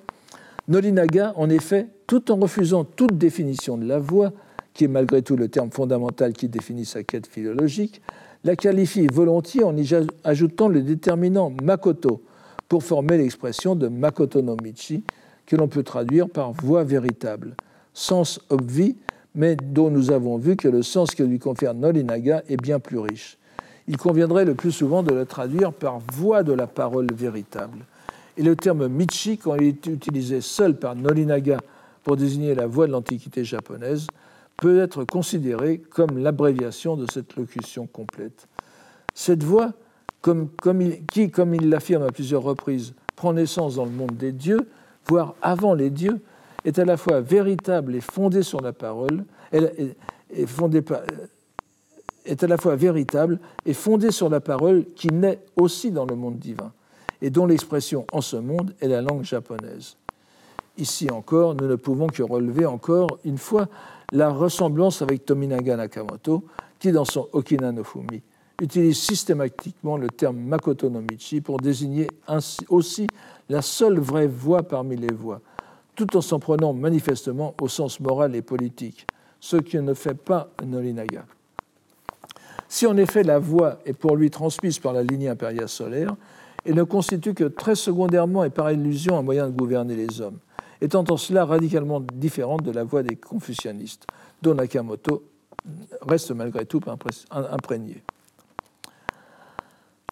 Nolinaga, en effet, tout en refusant toute définition de la voix, qui est malgré tout le terme fondamental qui définit sa quête philologique, la qualifie volontiers en y ajoutant le déterminant Makoto pour former l'expression de Makoto no Michi, que l'on peut traduire par voix véritable, sens obvi, mais dont nous avons vu que le sens que lui confère Nolinaga est bien plus riche. Il conviendrait le plus souvent de le traduire par voix de la parole véritable. Et le terme Michi, quand il est utilisé seul par Nolinaga pour désigner la voix de l'Antiquité japonaise, peut être considéré comme l'abréviation de cette locution complète. Cette voix, qui, comme il l'affirme à plusieurs reprises, prend naissance dans le monde des dieux, voire avant les dieux, est à la fois véritable et fondée sur la parole, est, est à la fois véritable et fondée sur la parole qui naît aussi dans le monde divin, et dont l'expression en ce monde est la langue japonaise. Ici encore, nous ne pouvons que relever encore une fois la ressemblance avec Tominaga Nakamoto, qui dans son Okina no Fumi utilise systématiquement le terme Makoto no Michi pour désigner aussi la seule vraie voie parmi les voies, tout en s'en prenant manifestement au sens moral et politique, ce que ne fait pas Nolinaga. Si en effet la voix est pour lui transmise par la lignée impériale solaire, elle ne constitue que très secondairement et par illusion un moyen de gouverner les hommes étant en cela radicalement différente de la voix des confucianistes, dont Nakamoto reste malgré tout imprégné.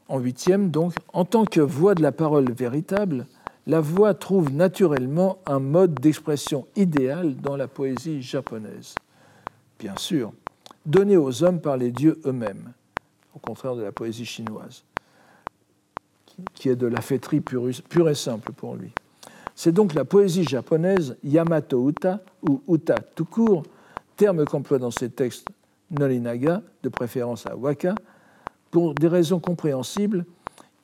En huitième, donc, en tant que voix de la parole véritable, la voix trouve naturellement un mode d'expression idéal dans la poésie japonaise. Bien sûr, donné aux hommes par les dieux eux-mêmes, au contraire de la poésie chinoise, qui est de la fêterie pure et simple pour lui. C'est donc la poésie japonaise Yamato Uta, ou Uta tout court, terme qu'emploie dans ses textes Nolinaga, de préférence à Waka, pour des raisons compréhensibles,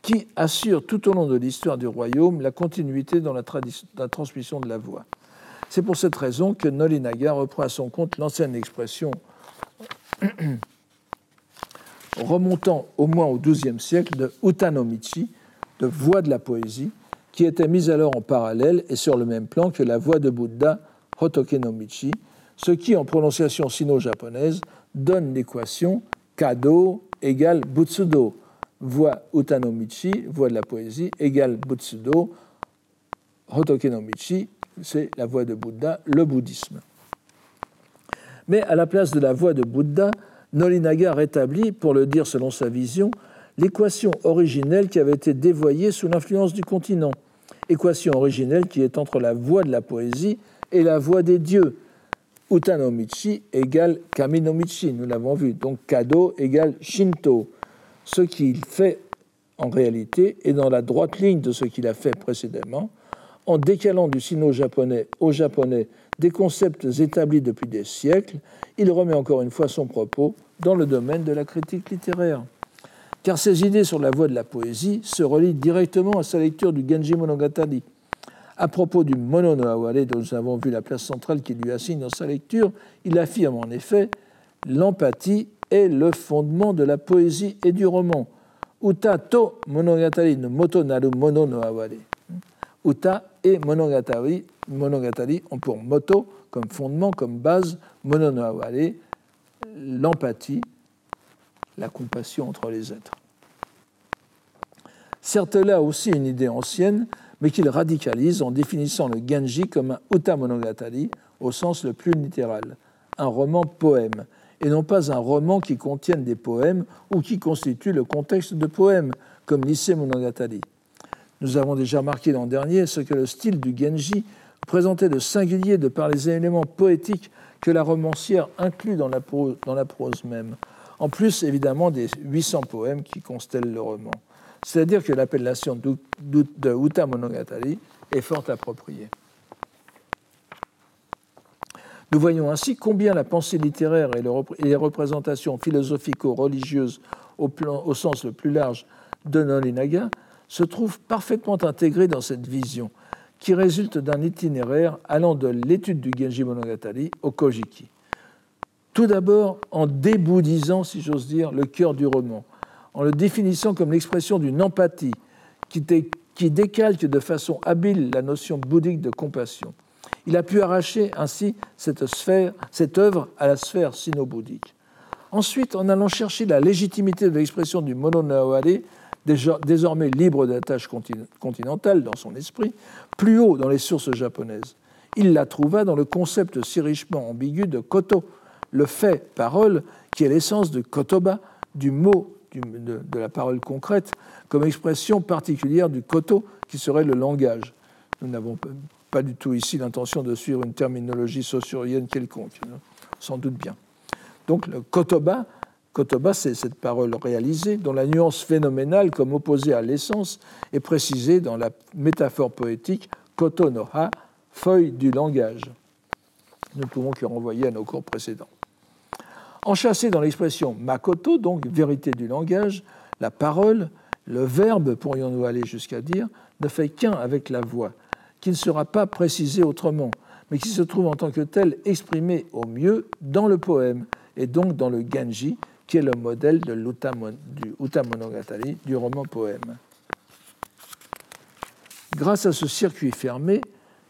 qui assure tout au long de l'histoire du royaume la continuité dans la, transmission de la voix. C'est pour cette raison que Nolinaga reprend à son compte l'ancienne expression remontant au moins au XIIe siècle de Utanomichi, de voix de la poésie, qui était mise alors en parallèle et sur le même plan que la voix de Bouddha Hotoke no Michi, ce qui, en prononciation sino-japonaise, donne l'équation Kado égale Butsudo. Voix Utanomichi, voix de la poésie, égale Butsudo. Hotoke no Michi, c'est la voix de Bouddha, le bouddhisme. Mais à la place de la voix de Bouddha, Nolinaga rétablit, pour le dire selon sa vision, l'équation originelle qui avait été dévoyée sous l'influence du continent, équation originelle qui est entre la voix de la poésie et la voix des dieux. Utanomichi égale Kaminomichi, nous l'avons vu, donc Kado égale Shinto. Ce qu'il fait en réalité est dans la droite ligne de ce qu'il a fait précédemment, en décalant du sino-japonais au japonais des concepts établis depuis des siècles, il remet encore une fois son propos dans le domaine de la critique littéraire car ses idées sur la voie de la poésie se relient directement à sa lecture du Genji Monogatari. À propos du Mono no dont nous avons vu la place centrale qu'il lui assigne dans sa lecture, il affirme en effet L'empathie est le fondement de la poésie et du roman. Uta to Monogatari no moto naru mono no. Uta et Monogatari monogatari ont pour moto, comme fondement, comme base, mono no l'empathie, la compassion entre les êtres. Certes, là aussi une idée ancienne, mais qu'il radicalise en définissant le Genji comme un uta monogatari au sens le plus littéral, un roman poème, et non pas un roman qui contienne des poèmes ou qui constitue le contexte de poèmes, comme Lycée Monogatari. Nous avons déjà marqué l'an dernier ce que le style du Genji présentait de singulier de par les éléments poétiques que la romancière inclut dans la prose même, en plus évidemment des 800 poèmes qui constellent le roman. C'est-à-dire que l'appellation de Uta Monogatari est fort appropriée. Nous voyons ainsi combien la pensée littéraire et les représentations philosophico-religieuses au, au, sens le plus large de Nolinaga se trouvent parfaitement intégrées dans cette vision, qui résulte d'un itinéraire allant de l'étude du Genji Monogatari au Kojiki. Tout d'abord en débouddhisant, si j'ose dire, le cœur du roman, en le définissant comme l'expression d'une empathie qui, décalque de façon habile la notion bouddhique de compassion. Il a pu arracher ainsi cette, œuvre à la sphère sino-bouddhique. Ensuite, en allant chercher la légitimité de l'expression du mono désormais libre de la tâche continentale dans son esprit, plus haut dans les sources japonaises, il la trouva dans le concept si richement ambigu de koto, le fait parole qui est l'essence de kotoba, du mot de, la parole concrète, comme expression particulière du koto, qui serait le langage. Nous n'avons pas du tout ici l'intention de suivre une terminologie saussurienne quelconque, hein, sans doute bien. Donc le kotoba, kotoba c'est cette parole réalisée, dont la nuance phénoménale, comme opposée à l'essence, est précisée dans la métaphore poétique koto no ha, feuille du langage. Nous ne pouvons que renvoyer à nos cours précédents. Enchâssé dans l'expression makoto, donc vérité du langage, la parole, le verbe, pourrions-nous aller jusqu'à dire, ne fait qu'un avec la voix, qui ne sera pas précisé autrement, mais qui se trouve en tant que tel exprimé au mieux dans le poème, et donc dans le Genji, qui est le modèle de du Uta Monogatari, du roman poème. Grâce à ce circuit fermé,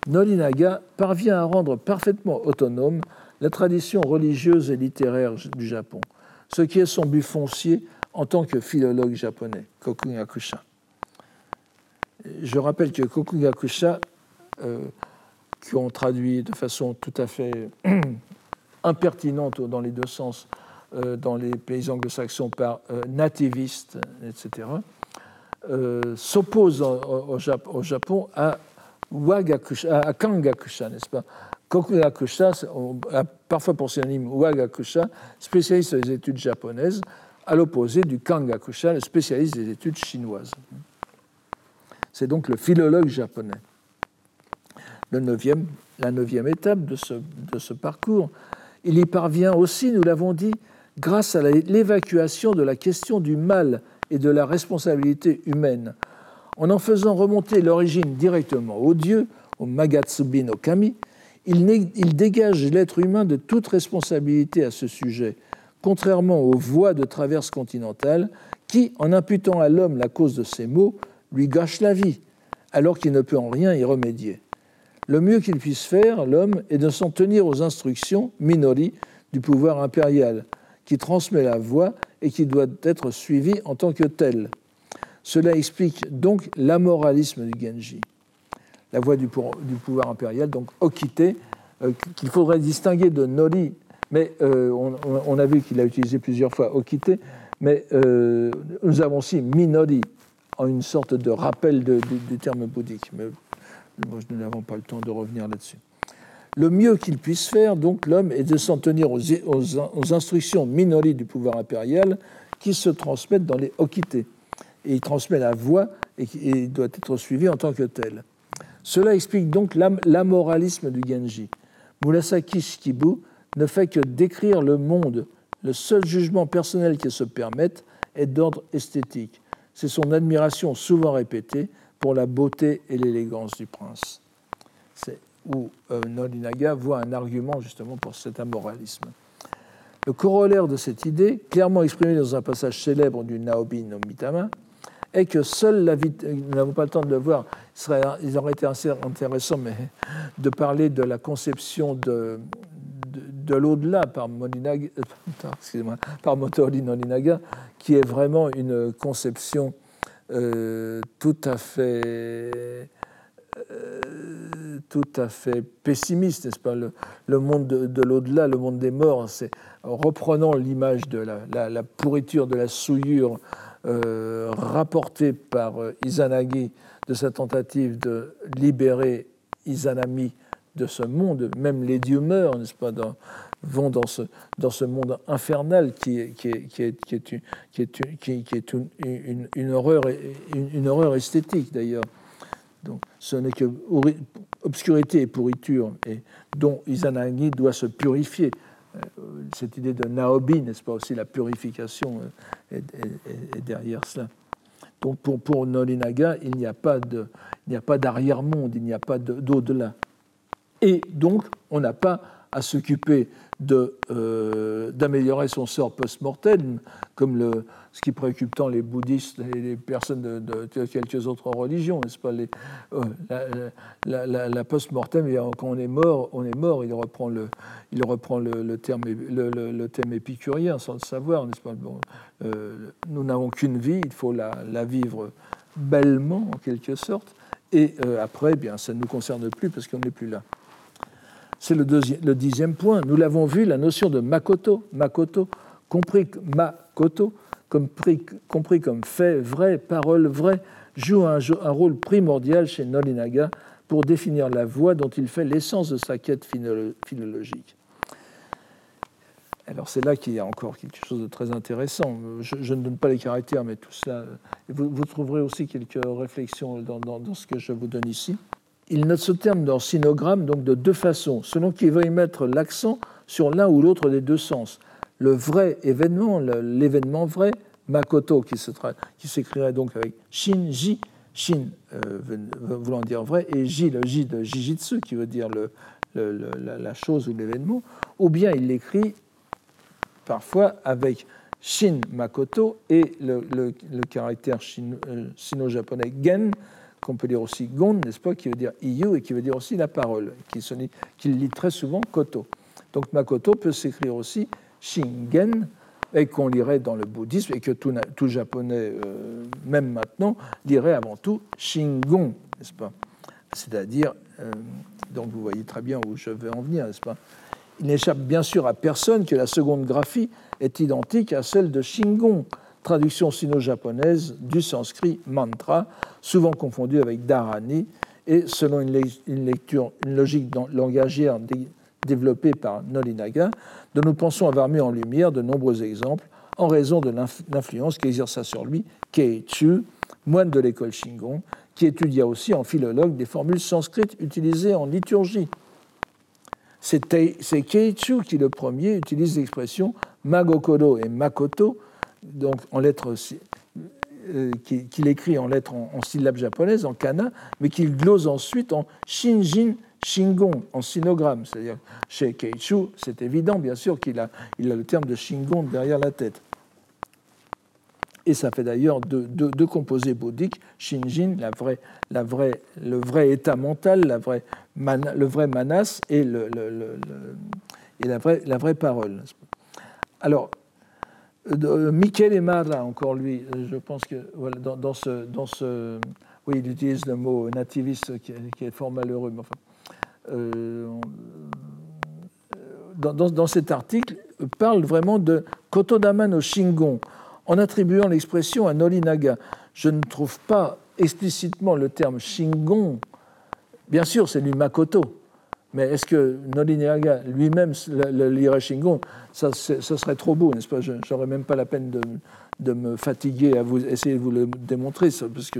Nolinaga parvient à rendre parfaitement autonome la tradition religieuse et littéraire du Japon, ce qui est son but foncier en tant que philologue japonais, Kokugakusha. Je rappelle que Kokugakusha, euh, qui ont traduit de façon tout à fait impertinente dans les deux sens euh, dans les pays anglo-saxons par euh, nativiste, etc., euh, s'oppose au, Japon à, Wagakusha, à Kangakusha, n'est-ce pas? Kokugakusha, parfois pour synonyme Wagakusha, spécialiste des études japonaises, à l'opposé du Kangakusha, le spécialiste des études chinoises. C'est donc le philologue japonais. La neuvième étape de ce, parcours, il y parvient aussi, nous l'avons dit, grâce à l'évacuation de la question du mal et de la responsabilité humaine, en en faisant remonter l'origine directement au Dieu, au Magatsubi no Il, dégage l'être humain de toute responsabilité à ce sujet, contrairement aux voies de traverse continentale qui, en imputant à l'homme la cause de ses maux, lui gâchent la vie, alors qu'il ne peut en rien y remédier. Le mieux qu'il puisse faire, l'homme, est de s'en tenir aux instructions, minori, du pouvoir impérial, qui transmet la voie et qui doit être suivi en tant que tel. Cela explique donc l'amoralisme du Genji la voie du, pouvoir impérial, donc Okite, euh, qu'il faudrait distinguer de Nori, mais euh, on, a vu qu'il a utilisé plusieurs fois Okite, mais euh, nous avons aussi Minori, en une sorte de rappel du terme bouddhique. Mais nous n'avons pas le temps de revenir là-dessus. Le mieux qu'il puisse faire, donc, l'homme, est de s'en tenir aux, instructions Minori du pouvoir impérial qui se transmettent dans les Okite. Et il transmet la voie et, et doit être suivi en tant que tel. Cela explique donc l'amoralisme du Genji. Murasaki Shikibu ne fait que décrire le monde. Le seul jugement personnel qu'il se permette est d'ordre esthétique. C'est son admiration souvent répétée pour la beauté et l'élégance du prince. C'est où euh, voit un argument justement pour cet amoralisme. Le corollaire de cette idée, clairement exprimé dans un passage célèbre du Naobi no Mitama, est que seule la vie, nous n'avons pas le temps de le voir, il, aurait été assez intéressant mais, de parler de la conception de, de, l'au-delà par, Moninaga, euh, par Nolinaga, qui est vraiment une conception euh, tout à fait euh, tout à fait pessimiste, n'est-ce pas? Le, monde de, l'au-delà, le monde des morts, c'est reprenant l'image de la, pourriture, de la souillure euh, rapportée par Izanagi de sa tentative de libérer Izanami de ce monde, même les dieux meurent, n'est-ce pas, vont dans ce, dans ce monde infernal qui est, une, horreur, horreur esthétique d'ailleurs. Donc, ce n'est que obscurité et pourriture, et dont Izanagi doit se purifier. Euh, cette idée de Naobi, n'est-ce pas aussi, la purification euh, est, derrière cela. Donc pour, pour Nolinaga, il n'y a pas d'arrière-monde, il n'y a pas d'au-delà. Et donc, on n'a pas à s'occuper euh, d'améliorer son sort post-mortem, comme le, ce qui préoccupe tant les bouddhistes et les personnes de, quelques autres religions, n'est-ce pas? Les, euh, La, post-mortem, quand on est mort, on est mort. Il reprend le, il reprend le, terme, le, thème épicurien sans le savoir, n'est-ce pas? Bon, euh, Nous n'avons qu'une vie, il faut la, vivre bellement, en quelque sorte, et après, eh bien, ça ne nous concerne plus parce qu'on n'est plus là. C'est le, dixième point. Nous l'avons vu, la notion de makoto, makoto, compris makoto, compris, comme fait vrai, parole vraie, joue un, rôle primordial chez Nolinaga pour définir la voie dont il fait l'essence de sa quête philologique. Alors c'est là qu'il y a encore quelque chose de très intéressant. Je, ne donne pas les caractères, mais tout ça, vous, vous trouverez aussi quelques réflexions dans, ce que je vous donne ici il note ce terme dans sinogramme donc de deux façons, selon qu'il veuille mettre l'accent sur l'un ou l'autre des deux sens. Le vrai événement, l'événement vrai, Makoto, qui s'écrirait donc avec Shinji, Shin euh, voulant dire vrai, et Ji, le Ji de Jijitsu, qui veut dire la, chose ou l'événement, ou bien il l'écrit parfois avec Shin Makoto et le, caractère euh, sino-japonais Gen, qu'on peut dire aussi gon, n'est-ce pas, qui veut dire iyu et qui veut dire aussi la parole, qui, lit très souvent koto. Donc makoto peut s'écrire aussi shingen, et qu'on lirait dans le bouddhisme, et que tout, tout japonais, euh, même maintenant, lirait avant tout shingon, n'est-ce pas? C'est-à-dire, euh, donc vous voyez très bien où je veux en venir, n'est-ce pas? Il n'échappe bien sûr à personne que la seconde graphie est identique à celle de shingon, traduction sino-japonaise du sanskrit mantra, souvent confondu avec dharani, et selon une, lecture, une logique langagière développée par Nolinaga, dont nous pensons avoir mis en lumière de nombreux exemples en raison de l'influence qu'exerça sur lui Keichu, moine de l'école Shingon, qui étudia aussi en philologue des formules sanskrites utilisées en liturgie. C'est Keichu qui, le premier, utilise l'expression Magokoro et Makoto donc en lettres, euh, qu'il écrit en lettres en, syllabes japonaises, en kana, mais qu'il glose ensuite en shinjin shingon, en sinogramme. C'est-à-dire, chez Keichu, c'est évident, bien sûr, qu'il a, il a le terme de shingon derrière la tête. Et ça fait d'ailleurs deux, composés bouddhiques, shinjin, la vraie, la vraie, le vrai état mental, la vraie le vrai manas et, le, et la, vraie, la vraie parole. Alors, euh, Michel Emara, encore lui, je pense que voilà, dans, ce, dans ce. Oui, il utilise le mot nativiste qui, est fort malheureux. Mais enfin, euh, dans, dans, cet article, parle vraiment de Kotodama no Shingon, en attribuant l'expression à Nolinaga. Je ne trouve pas explicitement le terme Shingon. Bien sûr, c'est du Makoto, mais est-ce que Nolinaga lui-même le, lirait Shingon ça, Ce serait trop beau, n'est-ce pas? Je n'aurais même pas la peine de, me fatiguer à essayer de vous le démontrer, parce que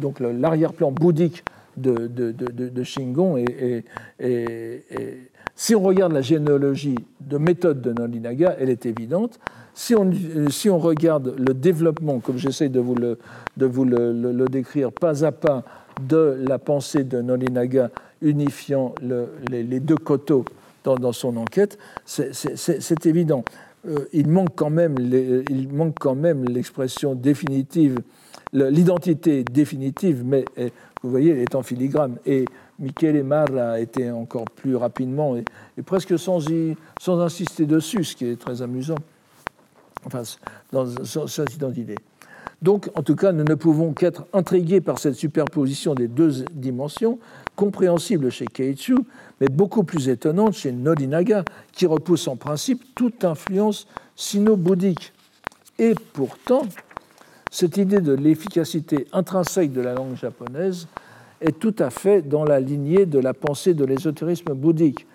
donc l'arrière-plan bouddhique de, Shingon est, si on regarde la généalogie de méthode de Nolinaga, elle est évidente. Si on, si on regarde le développement, comme j'essaie de vous, le, vous le, le, décrire pas à pas, de la pensée de Nolinaga unifiant les, deux coteaux dans, son enquête, c'est évident. même il manque quand même l'expression définitive, l'identité définitive, mais vous voyez, elle est en filigrane. Et Michele Marra a été encore plus rapidement et, presque sans, insister dessus, ce qui est très amusant. Enfin, dans cette identité. Donc, en tout cas, nous ne pouvons qu'être intrigués par cette superposition des deux dimensions, compréhensible chez Keiichu, mais beaucoup plus étonnante chez Nodinaga, qui repousse en principe toute influence sino-bouddhique. Et pourtant, cette idée de l'efficacité intrinsèque de la langue japonaise est tout à fait dans la lignée de la pensée de l'ésotérisme bouddhique,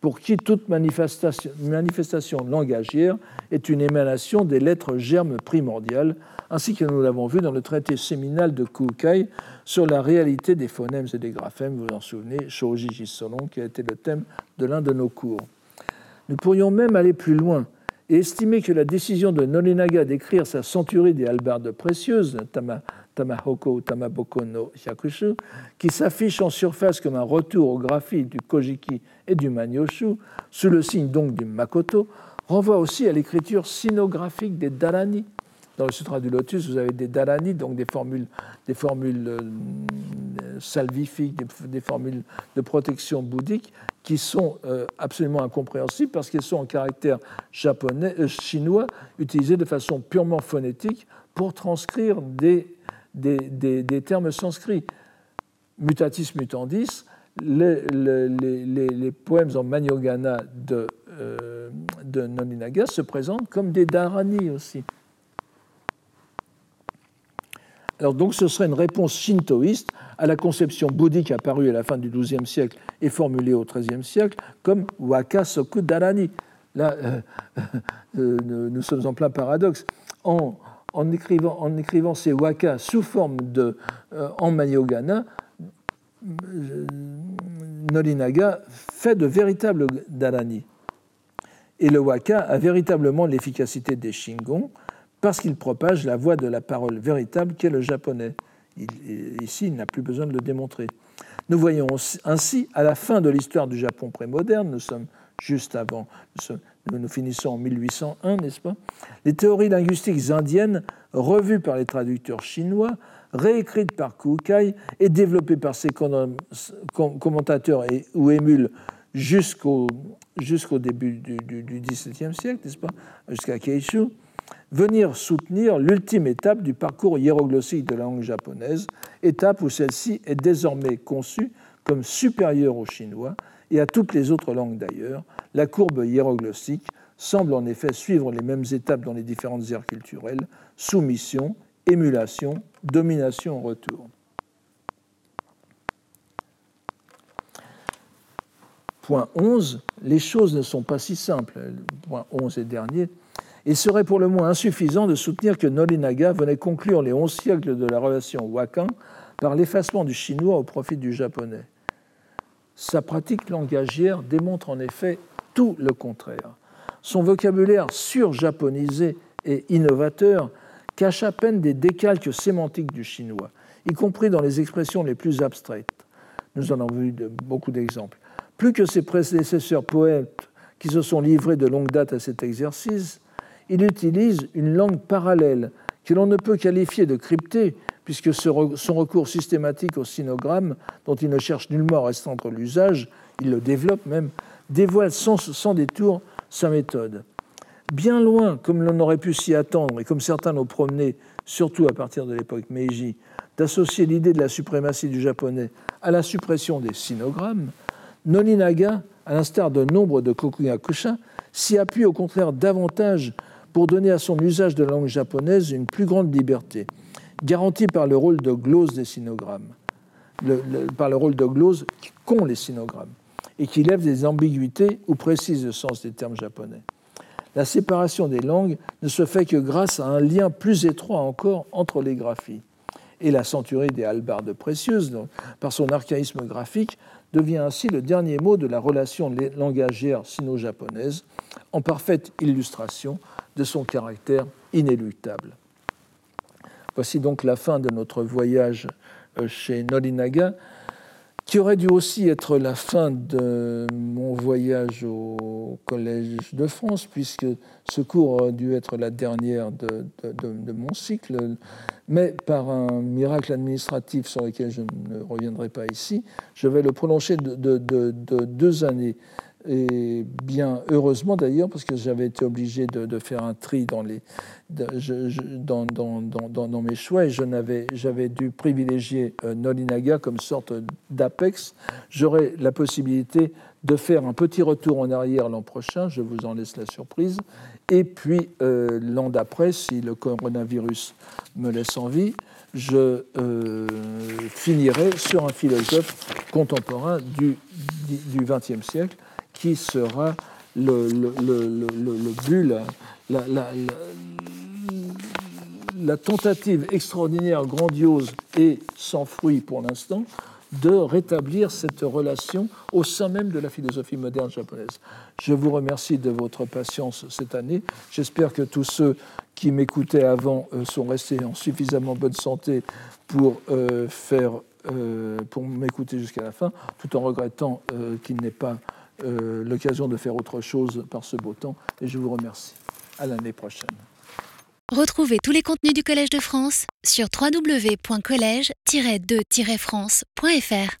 pour qui toute manifestation, langagière est une émanation des lettres germes primordiales, ainsi que nous l'avons vu dans le traité séminal de Kukai sur la réalité des phonèmes et des graphèmes, vous vous en souvenez, Shoji Jisolon, qui a été le thème de l'un de nos cours. Nous pourrions même aller plus loin et estimer que la décision de Norinaga d'écrire sa centurie des halbardes précieuses, Tama, Tamahoko Tamaboko no Hyakushu, qui s'affiche en surface comme un retour au graphie du Kojiki et du Manyoshu, sous le signe donc du Makoto, renvoie aussi à l'écriture sinographique des Dharani, dans le Sutra du Lotus, vous avez des dharani, donc des formules, des formules euh, salvifiques, des, formules de protection bouddhique, qui sont euh, absolument incompréhensibles parce qu'elles sont en caractère japonais, euh, chinois, utilisées de façon purement phonétique pour transcrire des, des, termes sanscrits. Mutatis mutandis, les, poèmes en Manyogana de, de Noninaga se présentent comme des dharani aussi. Alors donc ce serait une réponse shintoïste à la conception bouddhique apparue à la fin du XIIe siècle et formulée au XIIIe siècle comme waka soku darani. Là, euh, euh, nous sommes en plein paradoxe. En, en écrivant, ces waka sous forme de euh, en mayogana, Norinaga fait de véritables dharani. Et le waka a véritablement l'efficacité des shingon, parce qu'il propage la voix de la parole véritable qu'est le japonais. ici, il n'a plus besoin de le démontrer. Nous voyons ainsi, à la fin de l'histoire du Japon prémoderne, nous sommes juste avant, nous, finissons en 1801, n'est-ce pas? Les théories linguistiques indiennes, revues par les traducteurs chinois, réécrites par Kukai et développées par ses commentateurs ou émules jusqu'au jusqu'au début du, XVIIe siècle, n'est-ce pas? Jusqu'à Keishu, venir soutenir l'ultime étape du parcours hiéroglossique de la langue japonaise, étape où celle-ci est désormais conçue comme supérieure au chinois et à toutes les autres langues d'ailleurs. La courbe hiéroglossique semble en effet suivre les mêmes étapes dans les différentes aires culturelles, soumission, émulation, domination en retour. Point 11, les choses ne sont pas si simples. Point 11 et dernier, il serait pour le moins insuffisant de soutenir que Norinaga venait conclure les onze siècles de la relation Wakan par l'effacement du chinois au profit du japonais. Sa pratique langagière démontre en effet tout le contraire. Son vocabulaire surjaponisé et innovateur cache à peine des décalques sémantiques du chinois, y compris dans les expressions les plus abstraites. Nous en avons vu beaucoup d'exemples. Plus que ses prédécesseurs poètes qui se sont livrés de longue date à cet exercice, il utilise une langue parallèle que l'on ne peut qualifier de cryptée, puisque son recours systématique au sinogramme, dont il ne cherche nullement à restreindre l'usage, il le développe même, dévoile sans, détour sa méthode. Bien loin, comme l'on aurait pu s'y attendre, et comme certains l'ont promené, surtout à partir de l'époque Meiji, d'associer l'idée de la suprématie du japonais à la suppression des sinogrammes, Noninaga, à l'instar de nombre de s'y appuie au contraire davantage pour donner à son usage de la langue japonaise une plus grande liberté, garantie par le rôle de glose des sinogrammes, par le rôle de glose qu'ont les sinogrammes, et qui lève des ambiguïtés ou précise le sens des termes japonais. La séparation des langues ne se fait que grâce à un lien plus étroit encore entre les graphies. Et la centurie des halbardes précieuses, par son archaïsme graphique, devient ainsi le dernier mot de la relation langagière sino-japonaise, en parfaite illustration de son caractère inéluctable. Voici donc la fin de notre voyage euh, chez Norinaga, qui aurait dû aussi être la fin de mon voyage au Collège de France, puisque ce cours aurait dû être la dernière de, mon cycle, mais par un miracle administratif sur lequel je ne reviendrai pas ici, je vais le prolonger de deux années et bien heureusement d'ailleurs, parce que j'avais été obligé de, faire un tri dans, les, dans, dans, dans, mes choix et j'avais dû privilégier euh, Nolinaga comme sorte d'apex. J'aurai la possibilité de faire un petit retour en arrière l'an prochain, je vous en laisse la surprise, et puis euh, l'an d'après, si le coronavirus me laisse en vie, je euh, finirai sur un philosophe contemporain du XXe siècle qui sera le, le, le, le but, la, la, la, tentative extraordinaire, grandiose et sans fruit pour l'instant de rétablir cette relation au sein même de la philosophie moderne japonaise. Je vous remercie de votre patience cette année. J'espère que tous ceux qui m'écoutaient avant euh, sont restés en suffisamment bonne santé pour euh, faire euh, pour m'écouter jusqu'à la fin, tout en regrettant qu'il n'ait pas euh, l'occasion de faire autre chose par ce beau temps. Et je vous remercie. À l'année prochaine. Retrouvez tous les contenus du Collège de France sur www.colège-2-france.fr.